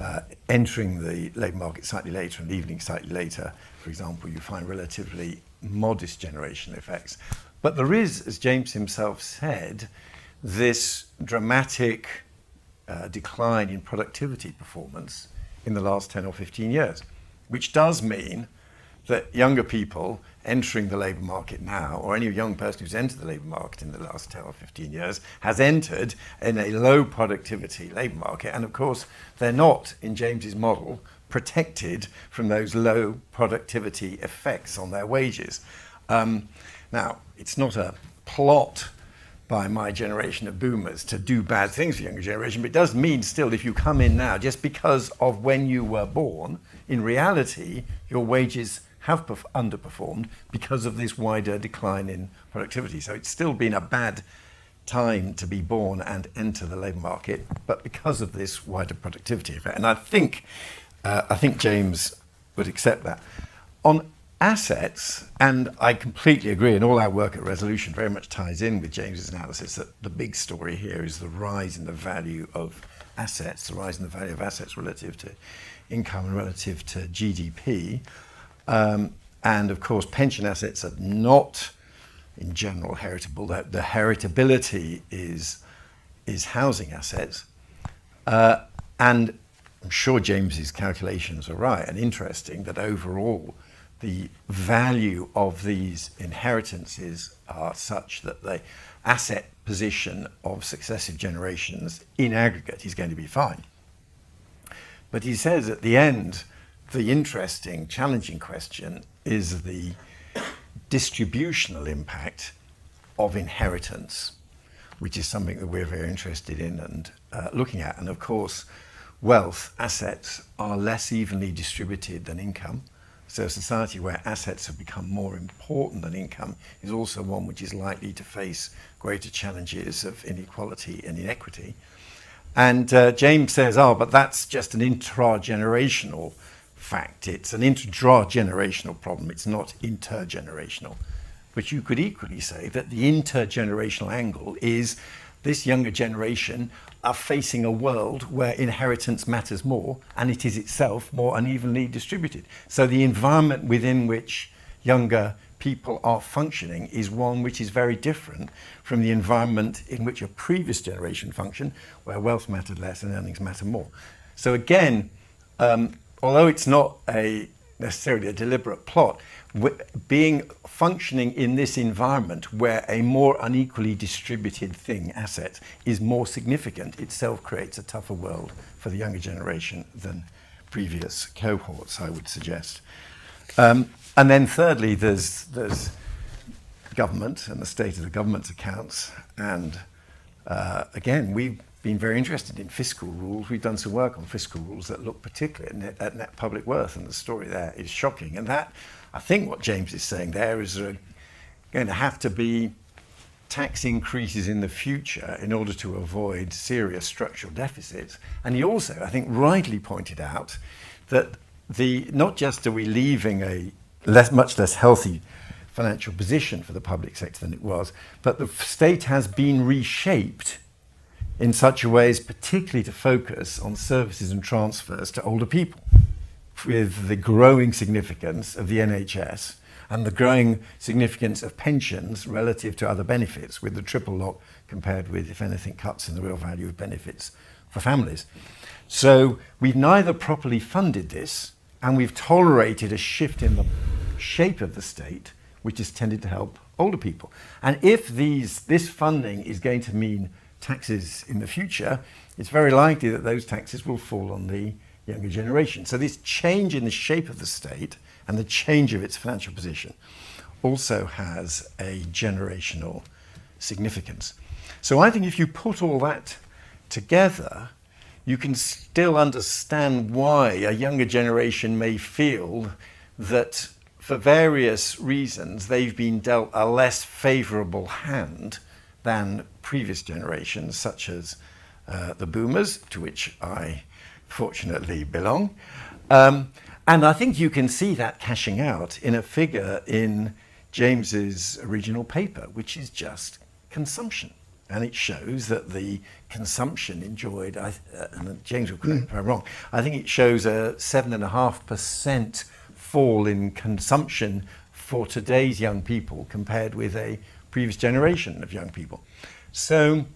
S2: uh, entering the labour market slightly later and leaving slightly later, for example, you find relatively modest generational effects. But there is, as James himself said, this dramatic uh, decline in productivity performance in the last 10 or 15 years, which does mean that younger people entering the labour market now, or any young person who's entered the labour market in the last 10 or 15 years, has entered in a low productivity labour market. And of course, they're not, in James's model, protected from those low productivity effects on their wages. Um, now, it's not a plot by my generation of boomers to do bad things for younger generation, but it does mean still if you come in now, just because of when you were born, in reality, your wages have perf- underperformed because of this wider decline in productivity. So it's still been a bad time to be born and enter the labour market, but because of this wider productivity effect. And I think, uh, I think James would accept that. On assets, and I completely agree, and all our work at Resolution very much ties in with James's analysis that the big story here is the rise in the value of assets, the rise in the value of assets relative to income and relative to GDP. Um, and of course, pension assets are not, in general, heritable. The, the heritability is, is housing assets. Uh, and I'm sure James's calculations are right and interesting that overall the value of these inheritances are such that the asset position of successive generations in aggregate is going to be fine. But he says at the end, the interesting, challenging question is the distributional impact of inheritance, which is something that we're very interested in and uh, looking at. And of course, wealth, assets are less evenly distributed than income. So, a society where assets have become more important than income is also one which is likely to face greater challenges of inequality and inequity. And uh, James says, oh, but that's just an intragenerational fact. It's an intra-generational problem. It's not intergenerational. But you could equally say that the intergenerational angle is this younger generation are facing a world where inheritance matters more and it is itself more unevenly distributed. So the environment within which younger people are functioning is one which is very different from the environment in which a previous generation functioned, where wealth mattered less and earnings matter more. So again, um, although it's not a necessarily a deliberate plot, being functioning in this environment where a more unequally distributed thing, asset, is more significant, itself creates a tougher world for the younger generation than previous cohorts, I would suggest. Um, and then thirdly, there's, there's government and the state of the government's accounts. And uh, again, we've been very interested in fiscal rules. We've done some work on fiscal rules that look particularly at net, at net public worth, and the story there is shocking. And that, I think, what James is saying there is uh, going to have to be tax increases in the future in order to avoid serious structural deficits. And he also, I think, rightly pointed out that the not just are we leaving a less, much less healthy financial position for the public sector than it was, but the state has been reshaped in such a way as particularly to focus on services and transfers to older people, with the growing significance of the NHS and the growing significance of pensions relative to other benefits, with the triple lock compared with, if anything, cuts in the real value of benefits for families. So we've neither properly funded this and we've tolerated a shift in the shape of the state, which has tended to help older people. And if these, this funding is going to mean taxes in the future, it's very likely that those taxes will fall on the younger generation. So this change in the shape of the state and the change of its financial position also has a generational significance. So I think if you put all that together, you can still understand why a younger generation may feel that for various reasons they've been dealt a less favourable hand than previous generations, such as uh, the boomers, to which I fortunately belong. Um, and I think you can see that cashing out in a figure in James's original paper, which is just consumption. And it shows that the consumption enjoyed, I, uh, and James will correct mm. if I'm wrong, I think it shows a 7.5% fall in consumption for today's young people compared with a previous generation of young people. So,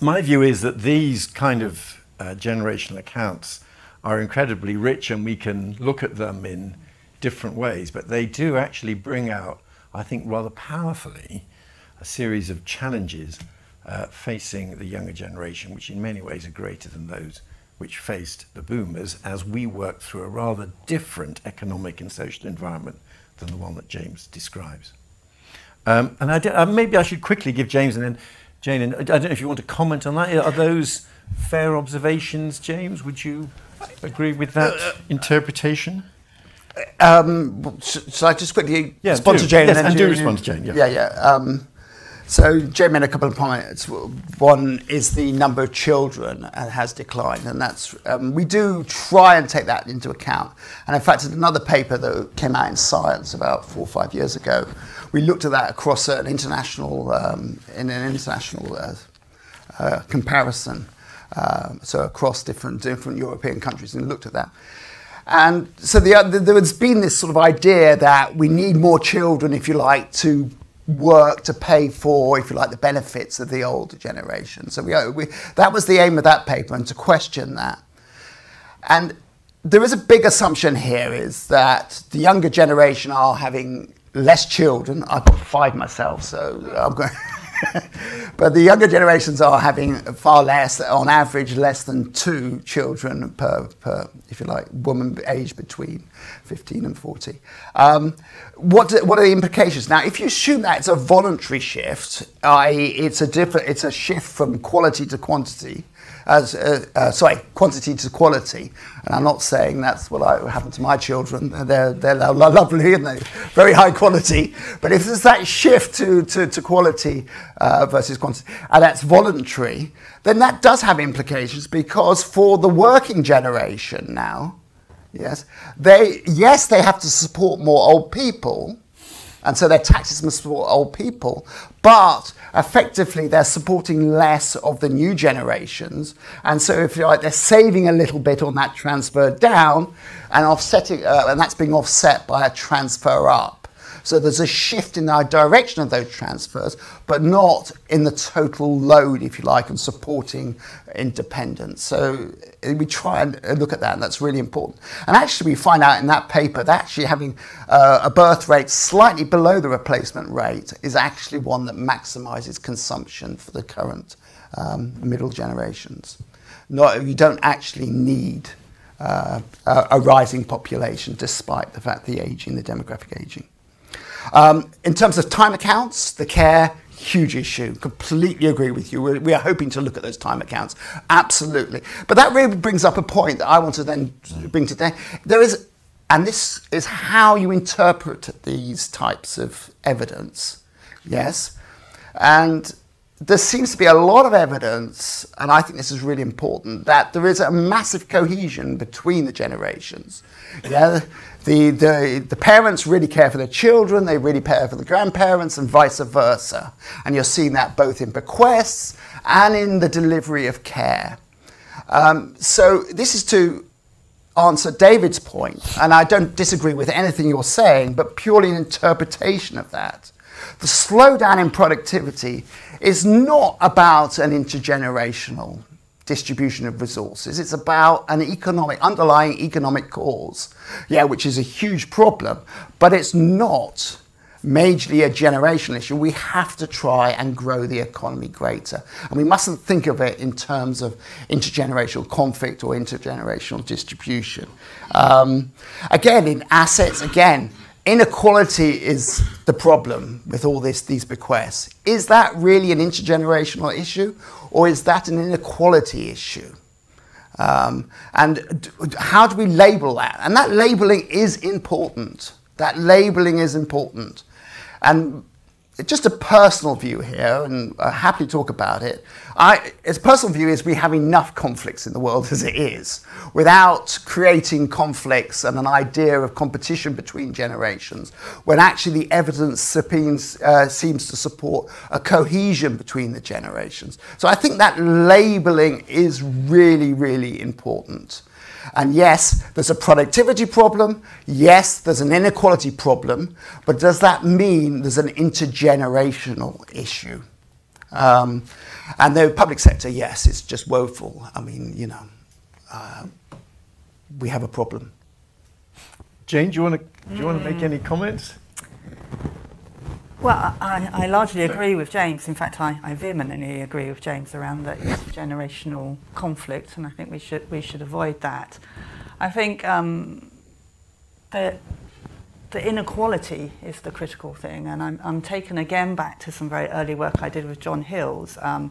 S2: my view is that these kind of generational accounts are incredibly rich and we can look at them in different ways, but they do actually bring out, I think, rather powerfully, a series of challenges uh, facing the younger generation, which in many ways are greater than those which faced the boomers as we worked through a rather different economic and social environment than the one that James describes. Um, and I did, uh, maybe I should quickly give James and then Jane, and I don't know if you want to comment on that. Are those fair observations, James? Would you agree with that uh, uh interpretation?
S3: Um, shall I just quickly
S2: yeah,
S3: respond
S2: do.
S3: to Jane?
S2: Yes,
S3: and,
S2: and do respond to Jane.
S3: Yeah, yeah. yeah. Um, so Jane made a couple of points. One is the number of children has declined, and that's um, we do try and take that into account. And in fact, in another paper that came out in Science about four or five years ago, we looked at that across an international um, in an international uh, uh, comparison, uh, so across different different European countries, and looked at that. And so the, there has been this sort of idea that we need more children, if you like, to work to pay for, if you like, the benefits of the older generation. So we, we, that was the aim of that paper, and to question that. And there is a big assumption here is that the younger generation are having less children. I've got five myself, so I'm going. [laughs] but the younger generations are having far less, on average, less than two children per, per if you like, woman aged between 15 and 40. Um, what, what are the implications? Now, if you assume that it's a voluntary shift, i.e., it's a different, it's a shift from quality to quantity, as uh, uh, sorry, quantity to quality. And I'm not saying that's what I, happened to my children. They're, they're lovely and they're very high quality. But if there's that shift to, to, to quality uh, versus quantity, and that's voluntary, then that does have implications because for the working generation now, yes, they yes they have to support more old people and so their taxes must support old people. But effectively, they're supporting less of the new generations. And so, if you like, they're saving a little bit on that transfer down and offsetting, uh, and that's being offset by a transfer up. So there's a shift in the direction of those transfers, but not in the total load, if you like, and supporting independence. So we try and look at that, and that's really important. And actually, we find out in that paper that actually having uh, a birth rate slightly below the replacement rate is actually one that maximizes consumption for the current um, middle generations. Not, you don't actually need uh, a, a rising population despite the fact the aging, the demographic aging. Um, in terms of time accounts, the care, huge issue. Completely agree with you. We're, we are hoping to look at those time accounts. Absolutely. But that really brings up a point that I want to then bring today. There is, and this is how you interpret these types of evidence. Yes. And there seems to be a lot of evidence, and I think this is really important, that there is a massive cohesion between the generations. Yeah, the, the, the parents really care for their children, they really care for the grandparents, and vice versa. And you're seeing that both in bequests and in the delivery of care. Um, so, this is to answer David's point, and I don't disagree with anything you're saying, but purely an interpretation of that. The slowdown in productivity is not about an intergenerational distribution of resources. It's about an economic, underlying economic cause, yeah, which is a huge problem, but it's not majorly a generational issue, we have to try and grow the economy greater. And we mustn't think of it in terms of intergenerational conflict or intergenerational distribution. Um, again, in assets, again, inequality is the problem with all this, these bequests. Is that really an intergenerational issue or is that an inequality issue? Um, and how do we label that? And that labeling is important. That labeling is important. And just a personal view here, and I happily talk about it. I, its personal view is we have enough conflicts in the world [laughs] as it is, without creating conflicts and an idea of competition between generations, when actually the evidence seems, uh, seems to support a cohesion between the generations. So I think that labeling is really, really important. And yes, there's a productivity problem. Yes, there's an inequality problem. But does that mean there's an intergenerational issue? Um, and the public sector, yes, it's just woeful. I mean, you know, uh, we have a problem.
S2: Jane, do you want to do you want to make any comments?
S4: Well, I, I, largely agree with James. In fact, I, I vehemently agree with James around the generational conflict, and I think we should we should avoid that. I think um, the the inequality is the critical thing, and I'm, I'm taken again back to some very early work I did with John Hills um,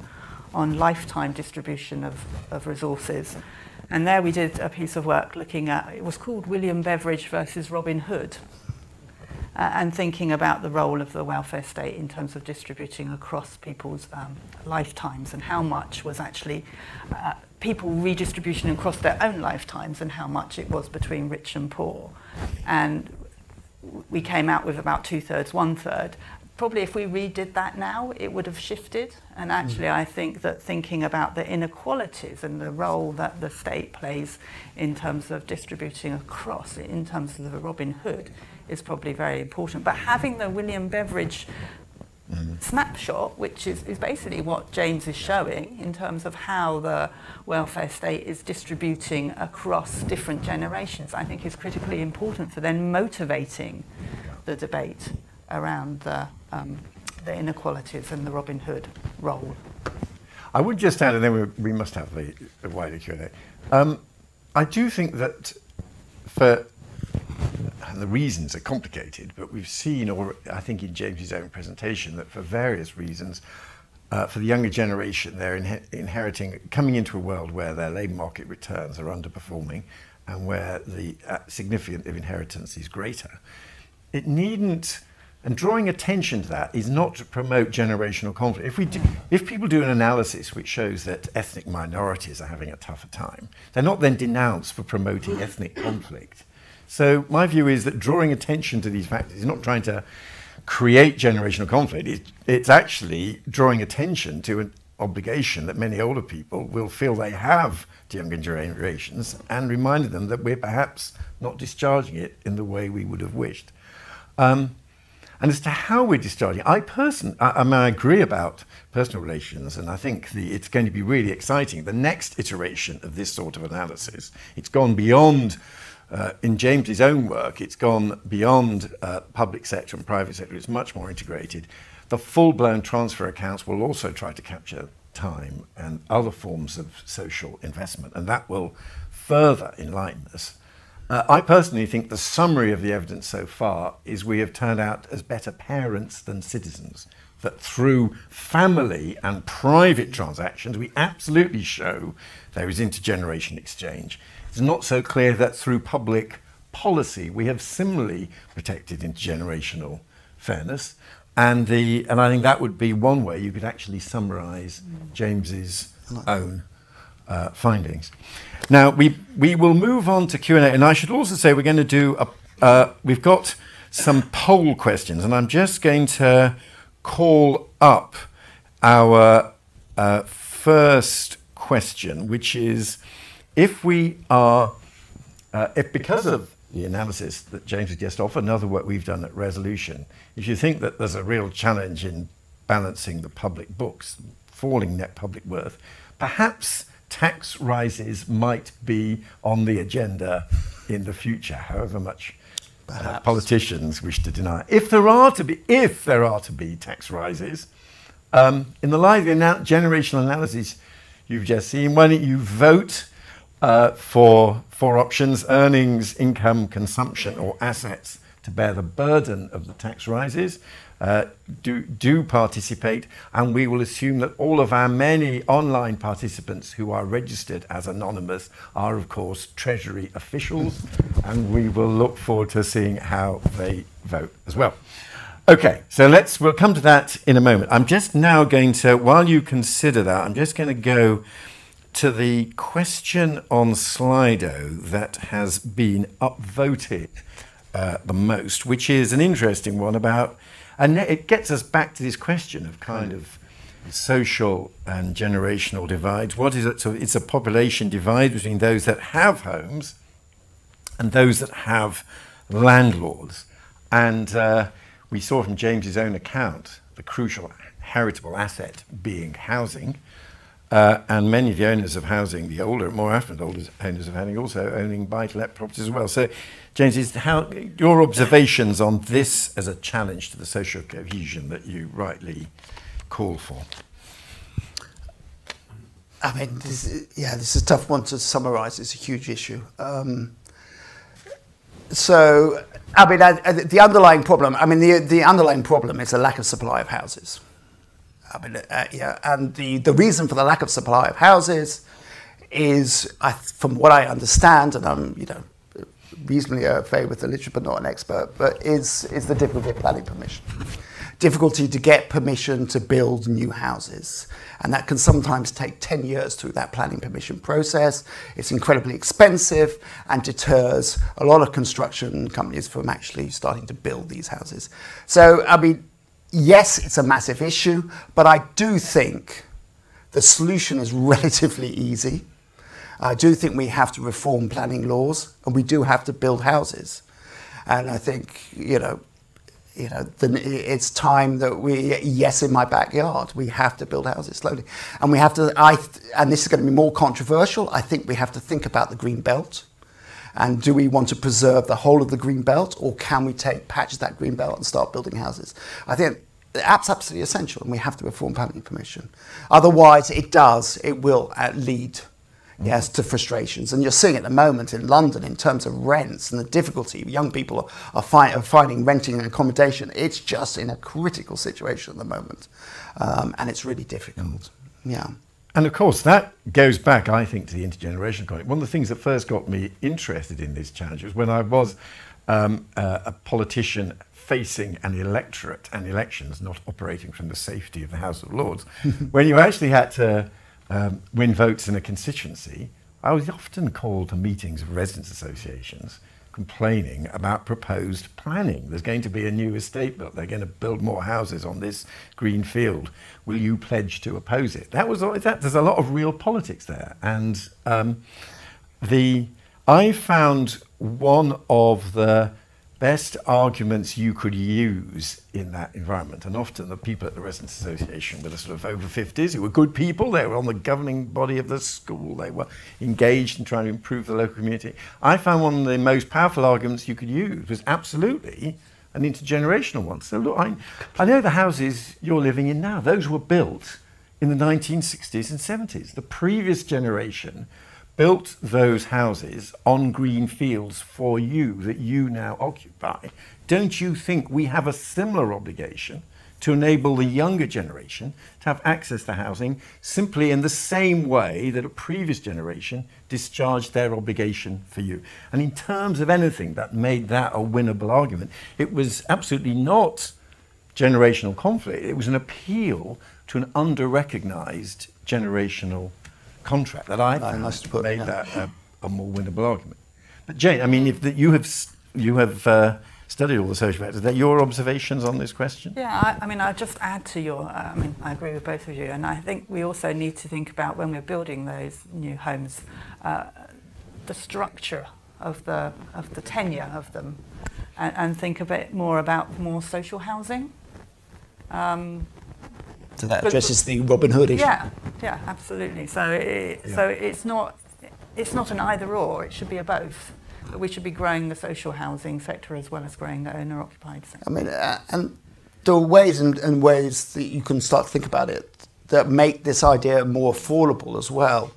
S4: on lifetime distribution of, of resources. And there we did a piece of work looking at, it was called William Beveridge versus Robin Hood, uh, and thinking about the role of the welfare state in terms of distributing across people's um, lifetimes and how much was actually uh, people redistribution across their own lifetimes and how much it was between rich and poor. And we came out with about two thirds, one third. Probably if we redid that now, it would have shifted. And actually, mm. I think that thinking about the inequalities and the role that the state plays in terms of distributing across, in terms of the Robin Hood, is probably very important. But having the William Beveridge mm-hmm. snapshot, which is, is basically what James is showing in terms of how the welfare state is distributing across different generations, I think is critically important for then motivating the debate around the, um, the inequalities and the Robin Hood role.
S2: I would just add, and then we, we must have the, the wider Q&A. Um, I do think that for and the reasons are complicated, but we've seen, or I think in James's own presentation, that for various reasons, uh, for the younger generation, they're inheriting, coming into a world where their labour market returns are underperforming and where the uh, significance of inheritance is greater. It needn't, and drawing attention to that is not to promote generational conflict. If, we do, if people do an analysis which shows that ethnic minorities are having a tougher time, they're not then denounced for promoting ethnic conflict so my view is that drawing attention to these factors is not trying to create generational conflict. It, it's actually drawing attention to an obligation that many older people will feel they have to younger generations and reminding them that we're perhaps not discharging it in the way we would have wished. Um, and as to how we're discharging, I person, I, I, mean, I agree about personal relations, and I think the, it's going to be really exciting. The next iteration of this sort of analysis, it's gone beyond uh, in James's own work, it's gone beyond uh, public sector and private sector. It's much more integrated. The full-blown transfer accounts will also try to capture time and other forms of social investment, and that will further enlighten us. Uh, I personally think the summary of the evidence so far is we have turned out as better parents than citizens. That through family and private transactions, we absolutely show there is intergeneration exchange. It's not so clear that through public policy we have similarly protected intergenerational fairness. And, the, and I think that would be one way you could actually summarize James's own uh, findings. Now, we, we will move on to Q&A. And I should also say we're going to do, a, uh, we've got some poll questions. And I'm just going to call up our uh, first question, which is if we are, uh, if because of the analysis that James has just offered, another work we've done at Resolution, if you think that there's a real challenge in balancing the public books, falling net public worth, perhaps tax rises might be on the agenda in the future, however much uh, politicians wish to deny. If there are to be, if there are to be tax rises, um, in the live ana- generational analysis you've just seen, why don't you vote uh, for four options: earnings, income, consumption, or assets to bear the burden of the tax rises? Uh, do, do participate, and we will assume that all of our many online participants who are registered as anonymous are, of course, Treasury officials, and we will look forward to seeing how they vote as well. Okay, so let's we'll come to that in a moment. I'm just now going to, while you consider that, I'm just going to go to the question on Slido that has been upvoted uh, the most, which is an interesting one about and it gets us back to this question of kind of social and generational divides. What is it? So it's a population divide between those that have homes and those that have landlords. And uh, we saw from James's own account the crucial heritable asset being housing. Uh, and many of the owners of housing, the older, more affluent owners of housing, also owning buy-to-let properties as well. So James, is how your observations on this as a challenge to the social cohesion that you rightly call for?
S3: I mean, this is, yeah, this is a tough one to summarise. It's a huge issue. Um, so, I mean, I, I, the underlying problem. I mean, the the underlying problem is a lack of supply of houses. I mean, uh, yeah, and the the reason for the lack of supply of houses is, I, from what I understand, and I'm you know reasonably fait with the literature, but not an expert, but is, is the difficulty of planning permission. Difficulty to get permission to build new houses. And that can sometimes take 10 years through that planning permission process. It's incredibly expensive and deters a lot of construction companies from actually starting to build these houses. So, I mean, yes, it's a massive issue, but I do think the solution is [laughs] relatively easy. I do think we have to reform planning laws and we do have to build houses. And I think, you know, you know, it's time that we, yes, in my backyard, we have to build houses slowly. And we have to, I, and this is going to be more controversial, I think we have to think about the green belt. And do we want to preserve the whole of the green belt or can we take patches of that green belt and start building houses? I think that's absolutely essential and we have to reform planning permission. Otherwise, it does, it will uh, lead yes, to frustrations. And you're seeing at the moment in London in terms of rents and the difficulty young people are, find, are finding renting and accommodation. It's just in a critical situation at the moment. Um, and it's really difficult. Yeah.
S2: And of course, that goes back, I think, to the intergenerational conflict. One of the things that first got me interested in this challenge was when I was um, uh, a politician facing an electorate and elections, not operating from the safety of the House of Lords, [laughs] when you actually had to um, win votes in a constituency, I was often called to meetings of residents' associations complaining about proposed planning. There's going to be a new estate built. They're going to build more houses on this green field. Will you pledge to oppose it? That was that. There's a lot of real politics there, and um, the I found one of the best arguments you could use in that environment. And often the people at the Residents Association were the sort of over 50s who were good people. They were on the governing body of the school. They were engaged in trying to improve the local community. I found one of the most powerful arguments you could use was absolutely an intergenerational one. So look, I, I know the houses you're living in now, those were built in the 1960s and 70s. The previous generation built those houses on green fields for you that you now occupy, don't you think we have a similar obligation to enable the younger generation to have access to housing simply in the same way that a previous generation discharged their obligation for you? And in terms of anything that made that a winnable argument, it was absolutely not generational conflict, it was an appeal to an under recognized generational contract that I found nice put, made yeah. that a, a, more winnable argument. But Jane, I mean, if the, you have you have uh, studied all the social factors, that your observations on this question?
S4: Yeah, I, I mean, I'll just add to your. Uh, I mean, I agree with both of you, and I think we also need to think about when we're building those new homes, uh, the structure of the of the tenure of them, and, and think a bit more about more social housing. Um,
S3: that addresses the Robin Hood issue.
S4: Yeah, yeah, absolutely. So, it, yeah. so it's not it's not an either or. It should be a both. we should be growing the social housing sector as well as growing the owner occupied sector.
S3: I mean, uh, and there are ways and, and ways that you can start to think about it that make this idea more affordable as well.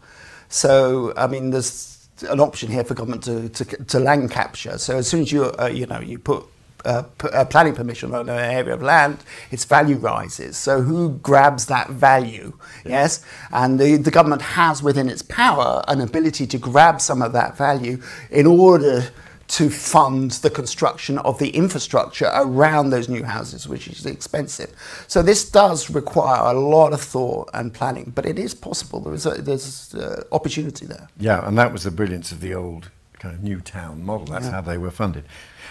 S3: So, I mean, there's an option here for government to, to, to land capture. So as soon as you, uh, you know, you put uh, uh, planning permission on an area of land, its value rises. So who grabs that value? Yes, and the, the government has within its power an ability to grab some of that value in order to fund the construction of the infrastructure around those new houses, which is expensive. So this does require a lot of thought and planning, but it is possible. There is a, there's uh, opportunity there.
S2: Yeah, and that was the brilliance of the old kind of new town model. That's yeah. how they were funded.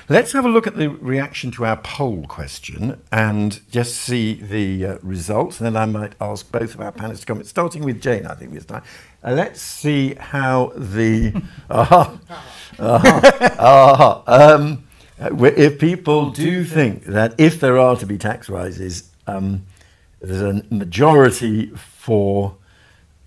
S2: Let's have a look at the reaction to our poll question and just see the uh, results. And then I might ask both of our panelists to comment, starting with Jane, I think this time. Uh, let's see how the. [laughs] uh, uh, um, if people do think that if there are to be tax rises, um, there's a majority for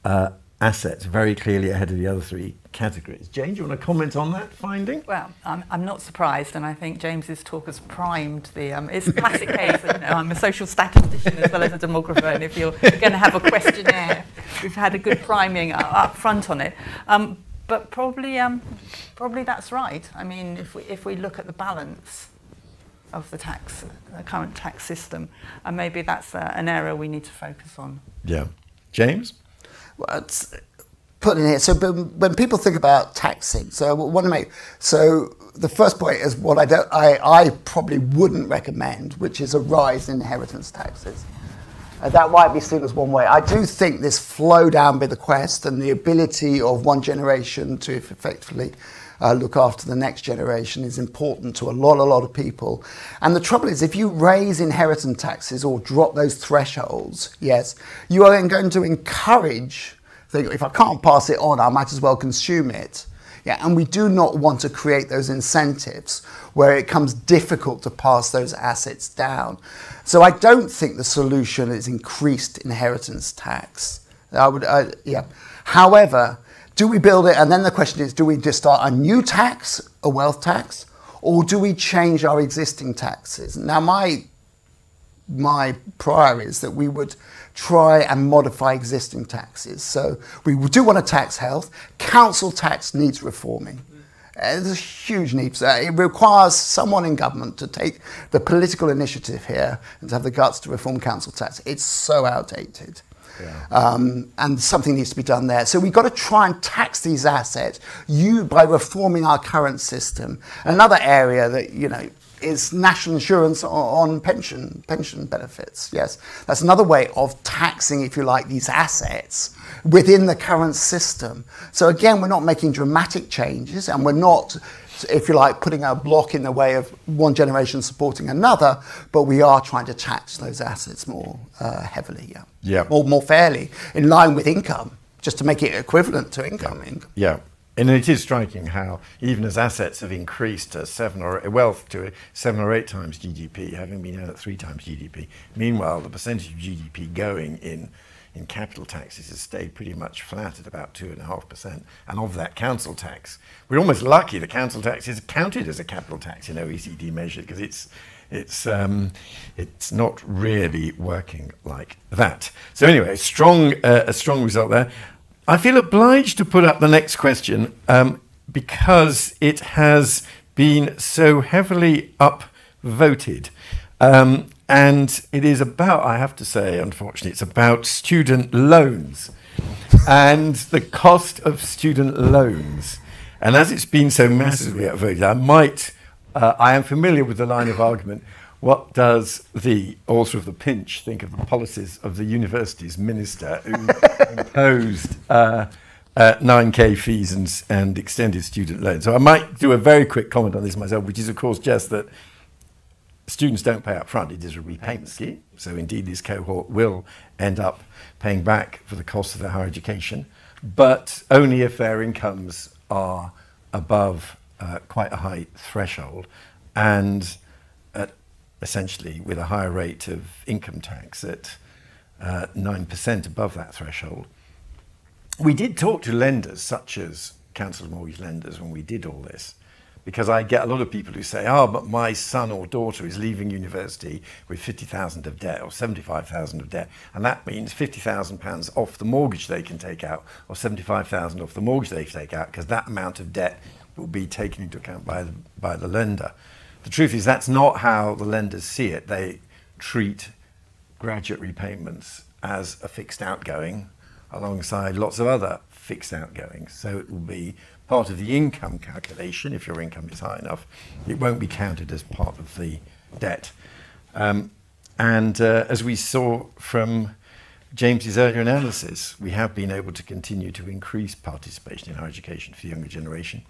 S2: uh, assets very clearly ahead of the other three categories. Jane, do you want to comment on that finding?
S4: Well, I'm, I'm not surprised, and I think James's talk has primed the. Um, it's a classic case. You know, I'm a social statistician as well as a demographer, and if you're going to have a questionnaire, we've had a good priming up front on it. Um, but probably, um, probably that's right. I mean, if we if we look at the balance of the tax, the current tax system, and maybe that's uh, an area we need to focus on.
S2: Yeah, James.
S3: Put in here. So when people think about taxing, so want to make so the first point is what I don't, I, I probably wouldn't recommend, which is a rise in inheritance taxes. Uh, that might be seen as one way. I do think this flow down bequest and the ability of one generation to effectively uh, look after the next generation is important to a lot, a lot of people. And the trouble is, if you raise inheritance taxes or drop those thresholds, yes, you are then going to encourage think if I can't pass it on, I might as well consume it. Yeah, and we do not want to create those incentives where it becomes difficult to pass those assets down. So I don't think the solution is increased inheritance tax. I would, uh, yeah. However, do we build it? And then the question is, do we just start a new tax, a wealth tax, or do we change our existing taxes? Now, my my prior is that we would try and modify existing taxes. So we do want to tax health. Council tax needs reforming. Uh, there's a huge need. for that. it requires someone in government to take the political initiative here and to have the guts to reform council tax. It's so outdated. Yeah. Um, and something needs to be done there. So we've got to try and tax these assets you by reforming our current system. Another area that you know is national insurance on pension pension benefits. Yes, that's another way of taxing, if you like, these assets within the current system. So again, we're not making dramatic changes, and we're not, if you like, putting a block in the way of one generation supporting another, but we are trying to tax those assets more uh, heavily, yeah,
S2: yeah,
S3: more more fairly in line with income, just to make it equivalent to income.
S2: Yeah. yeah. And it is striking how, even as assets have increased to seven or wealth to seven or eight times GDP, having been at three times GDP, meanwhile the percentage of GDP going in in capital taxes has stayed pretty much flat at about two and a half percent. And of that council tax, we're almost lucky the council tax is counted as a capital tax in OECD measures because it's it's um, it's not really working like that. So anyway, strong uh, a strong result there. I feel obliged to put up the next question um, because it has been so heavily upvoted. Um, and it is about, I have to say, unfortunately, it's about student loans and the cost of student loans. And as it's been so massively upvoted, I might, uh, I am familiar with the line of argument what does the author of The Pinch think of the policies of the university's minister who [laughs] imposed uh, uh, 9k fees and, and extended student loans? So I might do a very quick comment on this myself, which is, of course, just that students don't pay up front. It is a repayment scheme. So indeed, this cohort will end up paying back for the cost of their higher education, but only if their incomes are above uh, quite a high threshold. And essentially with a higher rate of income tax at uh, 9% above that threshold. We did talk to lenders such as council mortgage lenders when we did all this, because I get a lot of people who say, "Oh, but my son or daughter is leaving university with fifty thousand of debt or seventy-five thousand of debt, and that means fifty thousand pounds off the mortgage they can take out, or seventy-five thousand off the mortgage they can take out, because that amount of debt will be taken into account by the, by the lender." The truth is that's not how the lenders see it. They treat graduate repayments as a fixed outgoing alongside lots of other fixed outgoings. So it will be part of the income calculation if your income is high enough. It won't be counted as part of the debt. Um, and uh, as we saw from James's earlier analysis, we have been able to continue to increase participation in higher education for the younger generation.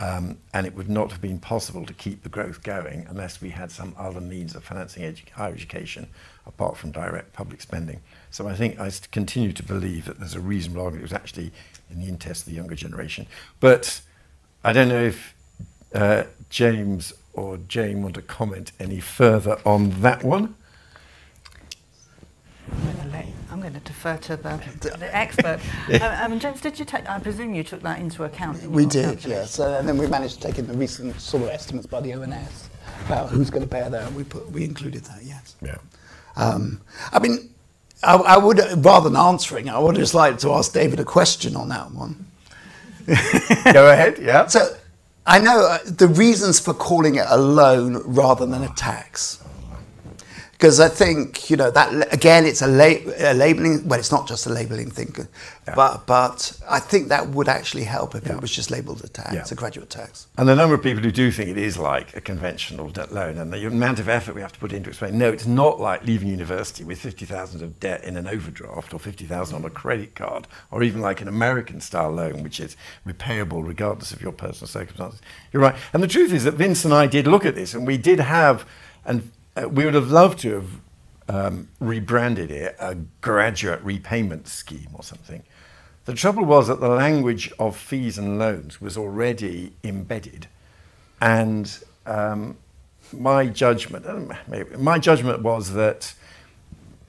S2: Um, and it would not have been possible to keep the growth going unless we had some other means of financing edu- higher education apart from direct public spending. So I think I continue to believe that there's a reasonable argument it was actually in the interest of the younger generation. But I don't know if uh, James or Jane want to comment any further on that one.
S4: I'm going to defer to the, the expert. [laughs] yeah. um, James, did you take? I presume you took that into account.
S3: We did, yes. Uh, and then we managed to take in the recent sort of estimates by the ONS about who's going to bear that. We put, we included that, yes.
S2: Yeah.
S3: Um, I mean, I, I, would rather than answering, I would just like to ask David a question on that one. [laughs]
S2: Go ahead. Yeah.
S3: So, I know uh, the reasons for calling it a loan rather than a tax because I think you know that again, it's a, la- a, labeling. Well, it's not just a labeling thing, yeah. but but I think that would actually help if yeah. it was just labelled a tax, yeah. a graduate tax.
S2: And the number of people who do think it is like a conventional debt loan, and the amount of effort we have to put into explaining, no, it's not like leaving university with fifty thousand of debt in an overdraft or fifty thousand on a credit card, or even like an American-style loan, which is repayable regardless of your personal circumstances. You're right, and the truth is that Vince and I did look at this, and we did have and uh, we would have loved to have um, rebranded it a graduate repayment scheme or something. The trouble was that the language of fees and loans was already embedded, and um, my judgment, my judgment was that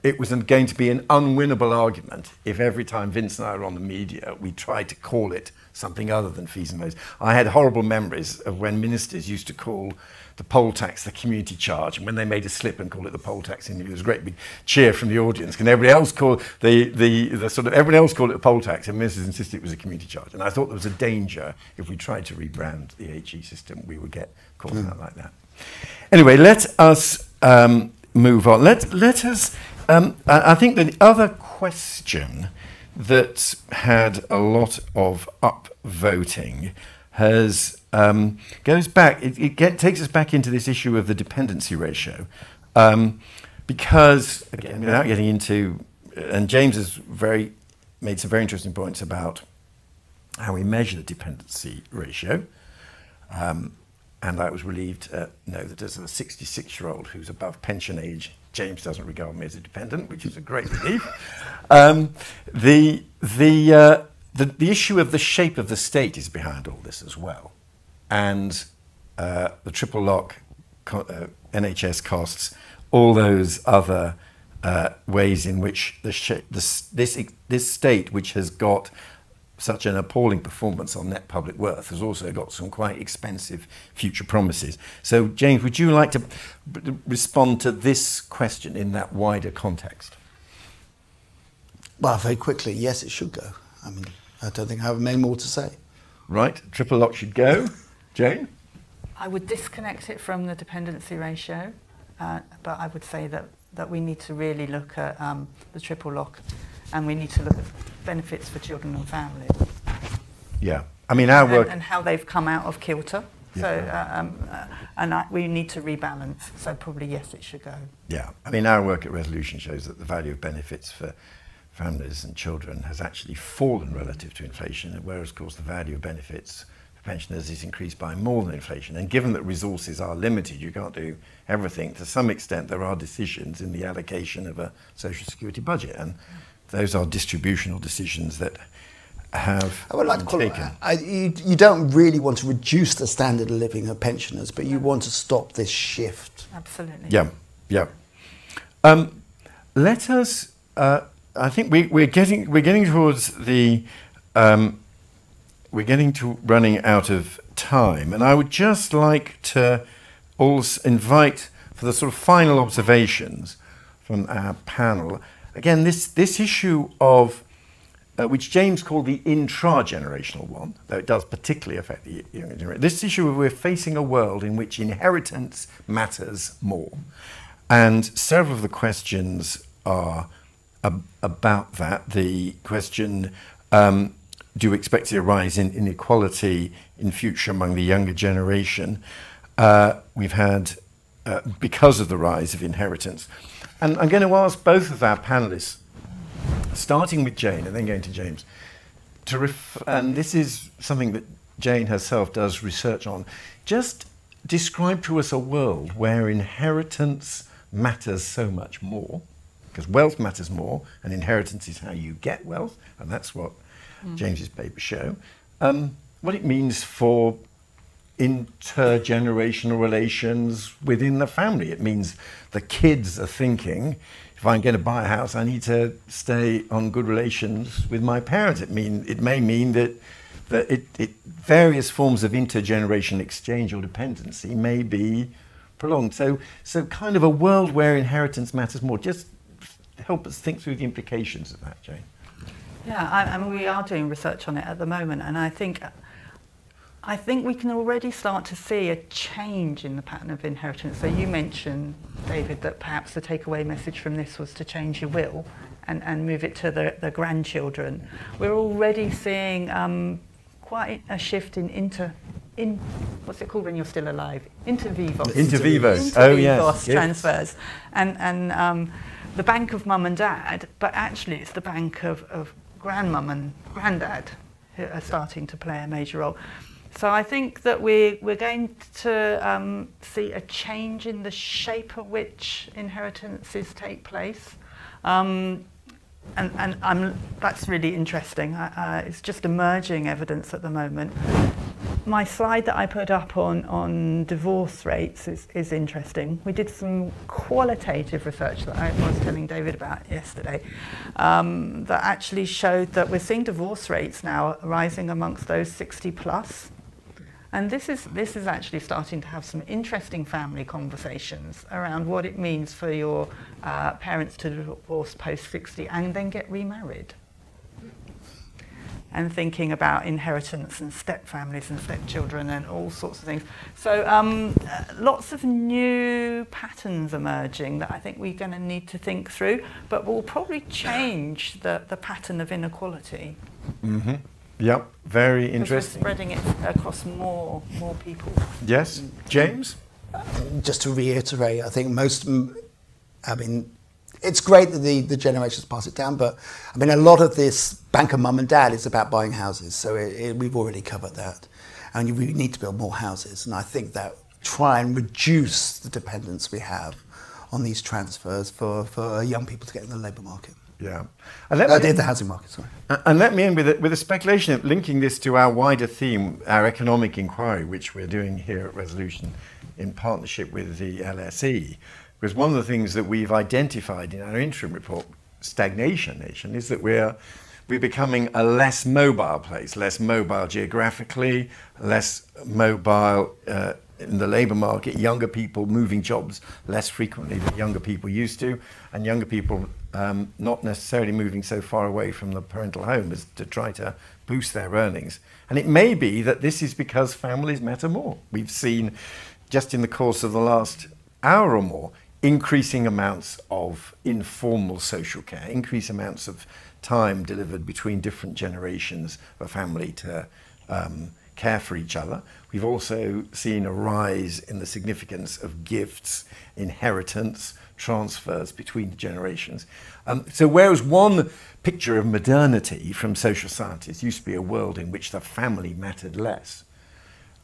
S2: it was going to be an unwinnable argument if every time Vince and I were on the media, we tried to call it something other than fees and loans. I had horrible memories of when ministers used to call the poll tax the community charge, and when they made a slip and called it the poll tax, there was a great big cheer from the audience. And everybody else called the, the, the sort of everybody else called it a poll tax, and ministers insisted it was a community charge. And I thought there was a danger if we tried to rebrand the HE system, we would get caught mm. out like that. Anyway, let us um, move on. Let let us. Um, I, I think the other question that had a lot of upvoting has um, goes back. It, it get, takes us back into this issue of the dependency ratio, um, because again, without getting into, and James has very made some very interesting points about how we measure the dependency ratio. Um, and I was relieved to know that as a 66 year old who's above pension age, James doesn't regard me as a dependent, which is a great relief. [laughs] Um, the, the, uh, the, the issue of the shape of the state is behind all this as well. And uh, the triple lock, uh, NHS costs, all those other uh, ways in which the this, this, this state, which has got such an appalling performance on net public worth has also got some quite expensive future promises. So, James, would you like to respond to this question in that wider context?
S3: Well, very quickly, yes, it should go. I mean, I don't think I have many more to say.
S2: Right, triple lock should go. Jane?
S4: I would disconnect it from the dependency ratio, uh, but I would say that, that we need to really look at um, the triple lock and we need to look at benefits for children and families.
S2: Yeah, I mean our work
S4: and, and how they've come out of kilter. Yeah. So, uh, um, uh, and I, we need to rebalance. So probably yes, it should go.
S2: Yeah, I mean our work at Resolution shows that the value of benefits for families and children has actually fallen relative to inflation, whereas of course the value of benefits for pensioners is increased by more than inflation. And given that resources are limited, you can't do everything. To some extent, there are decisions in the allocation of a social security budget, and those are distributional decisions that have I would like to call taken. It,
S3: I, you, you don't really want to reduce the standard of living of pensioners, but you want to stop this shift.
S4: Absolutely.
S2: Yeah, yeah. Um, let us. Uh, I think we, we're getting we're getting towards the um, we're getting to running out of time, and I would just like to also invite for the sort of final observations from our panel. Again, this, this issue of uh, which James called the intra-generational one, though it does particularly affect the younger generation. This issue of we're facing a world in which inheritance matters more. And several of the questions are ab- about that. The question, um, do you expect to rise in inequality in future among the younger generation? Uh, we've had, uh, because of the rise of inheritance. And I'm going to ask both of our panelists starting with Jane and then going to James, to ref- and this is something that Jane herself does research on, just describe to us a world where inheritance matters so much more, because wealth matters more, and inheritance is how you get wealth, and that's what mm. James's papers show. Um, what it means for intergenerational relations within the family. It means the kids are thinking, if I'm going to buy a house, I need to stay on good relations with my parents. It mean it may mean that that it, it various forms of intergenerational exchange or dependency may be prolonged. So so kind of a world where inheritance matters more. Just help us think through the implications of that, Jane.
S4: Yeah, I, I mean, we are doing research on it at the moment, and I think I think we can already start to see a change in the pattern of inheritance. So you mentioned, David, that perhaps the takeaway message from this was to change your will and, and move it to the, the grandchildren. We're already seeing um, quite a shift in inter in what's it called when you're still alive? Inter vivos.
S2: Inter vivos. Oh yes.
S4: Transfers, and and um, the bank of mum and dad, but actually it's the bank of, of grandmum and granddad who are starting to play a major role. So I think that we, we're going to um, see a change in the shape of which inheritances take place. Um, and and I'm, that's really interesting. Uh, it's just emerging evidence at the moment. My slide that I put up on, on divorce rates is, is interesting. We did some qualitative research that I was telling David about yesterday um, that actually showed that we're seeing divorce rates now rising amongst those 60 plus. And this is, this is actually starting to have some interesting family conversations around what it means for your uh, parents to divorce post 60 and then get remarried. And thinking about inheritance and step families and stepchildren and all sorts of things. So, um, lots of new patterns emerging that I think we're going to need to think through, but will probably change the, the pattern of inequality.
S2: Mm-hmm. Yep, very interesting.
S4: We're spreading it across more more people.
S2: Yes, James.
S3: Just to reiterate, I think most. I mean, it's great that the, the generations pass it down, but I mean, a lot of this banker mum and dad is about buying houses. So it, it, we've already covered that. And we need to build more houses. And I think that try and reduce the dependence we have on these transfers for, for young people to get in the labour market.
S2: Yeah.
S3: And let uh, me, the housing market, sorry.
S2: And let me end with a, with a speculation of linking this to our wider theme, our economic inquiry, which we're doing here at Resolution in partnership with the LSE. Because one of the things that we've identified in our interim report, Stagnation Nation, is that we're we're becoming a less mobile place, less mobile geographically, less mobile uh, in the labour market, younger people moving jobs less frequently than younger people used to, and younger people um, not necessarily moving so far away from the parental home as to try to boost their earnings. And it may be that this is because families matter more. We've seen just in the course of the last hour or more increasing amounts of informal social care, increasing amounts of time delivered between different generations of a family to um, care for each other. We've also seen a rise in the significance of gifts, inheritance, transfers between generations. Um, so, whereas one picture of modernity from social scientists used to be a world in which the family mattered less,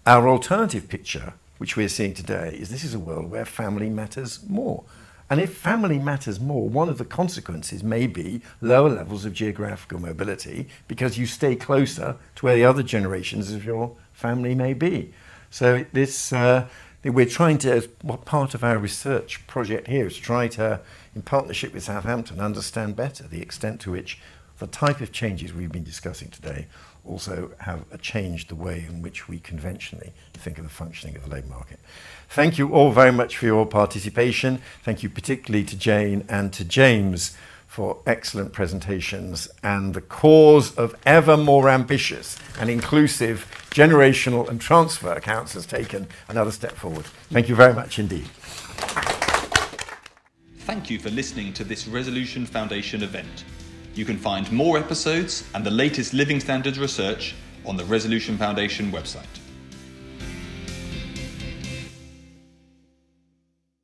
S2: our alternative picture, which we're seeing today, is this is a world where family matters more. And if family matters more, one of the consequences may be lower levels of geographical mobility because you stay closer to where the other generations of your family may be. So this, uh, we're trying to, as part of our research project here, is to try to, in partnership with Southampton, understand better the extent to which the type of changes we've been discussing today also have changed the way in which we conventionally think of the functioning of the labour market. Thank you all very much for your participation. Thank you particularly to Jane and to James for excellent presentations and the cause of ever more ambitious and inclusive generational and transfer accounts has taken another step forward. Thank you very much indeed.
S1: Thank you for listening to this Resolution Foundation event. You can find more episodes and the latest living standards research on the Resolution Foundation website.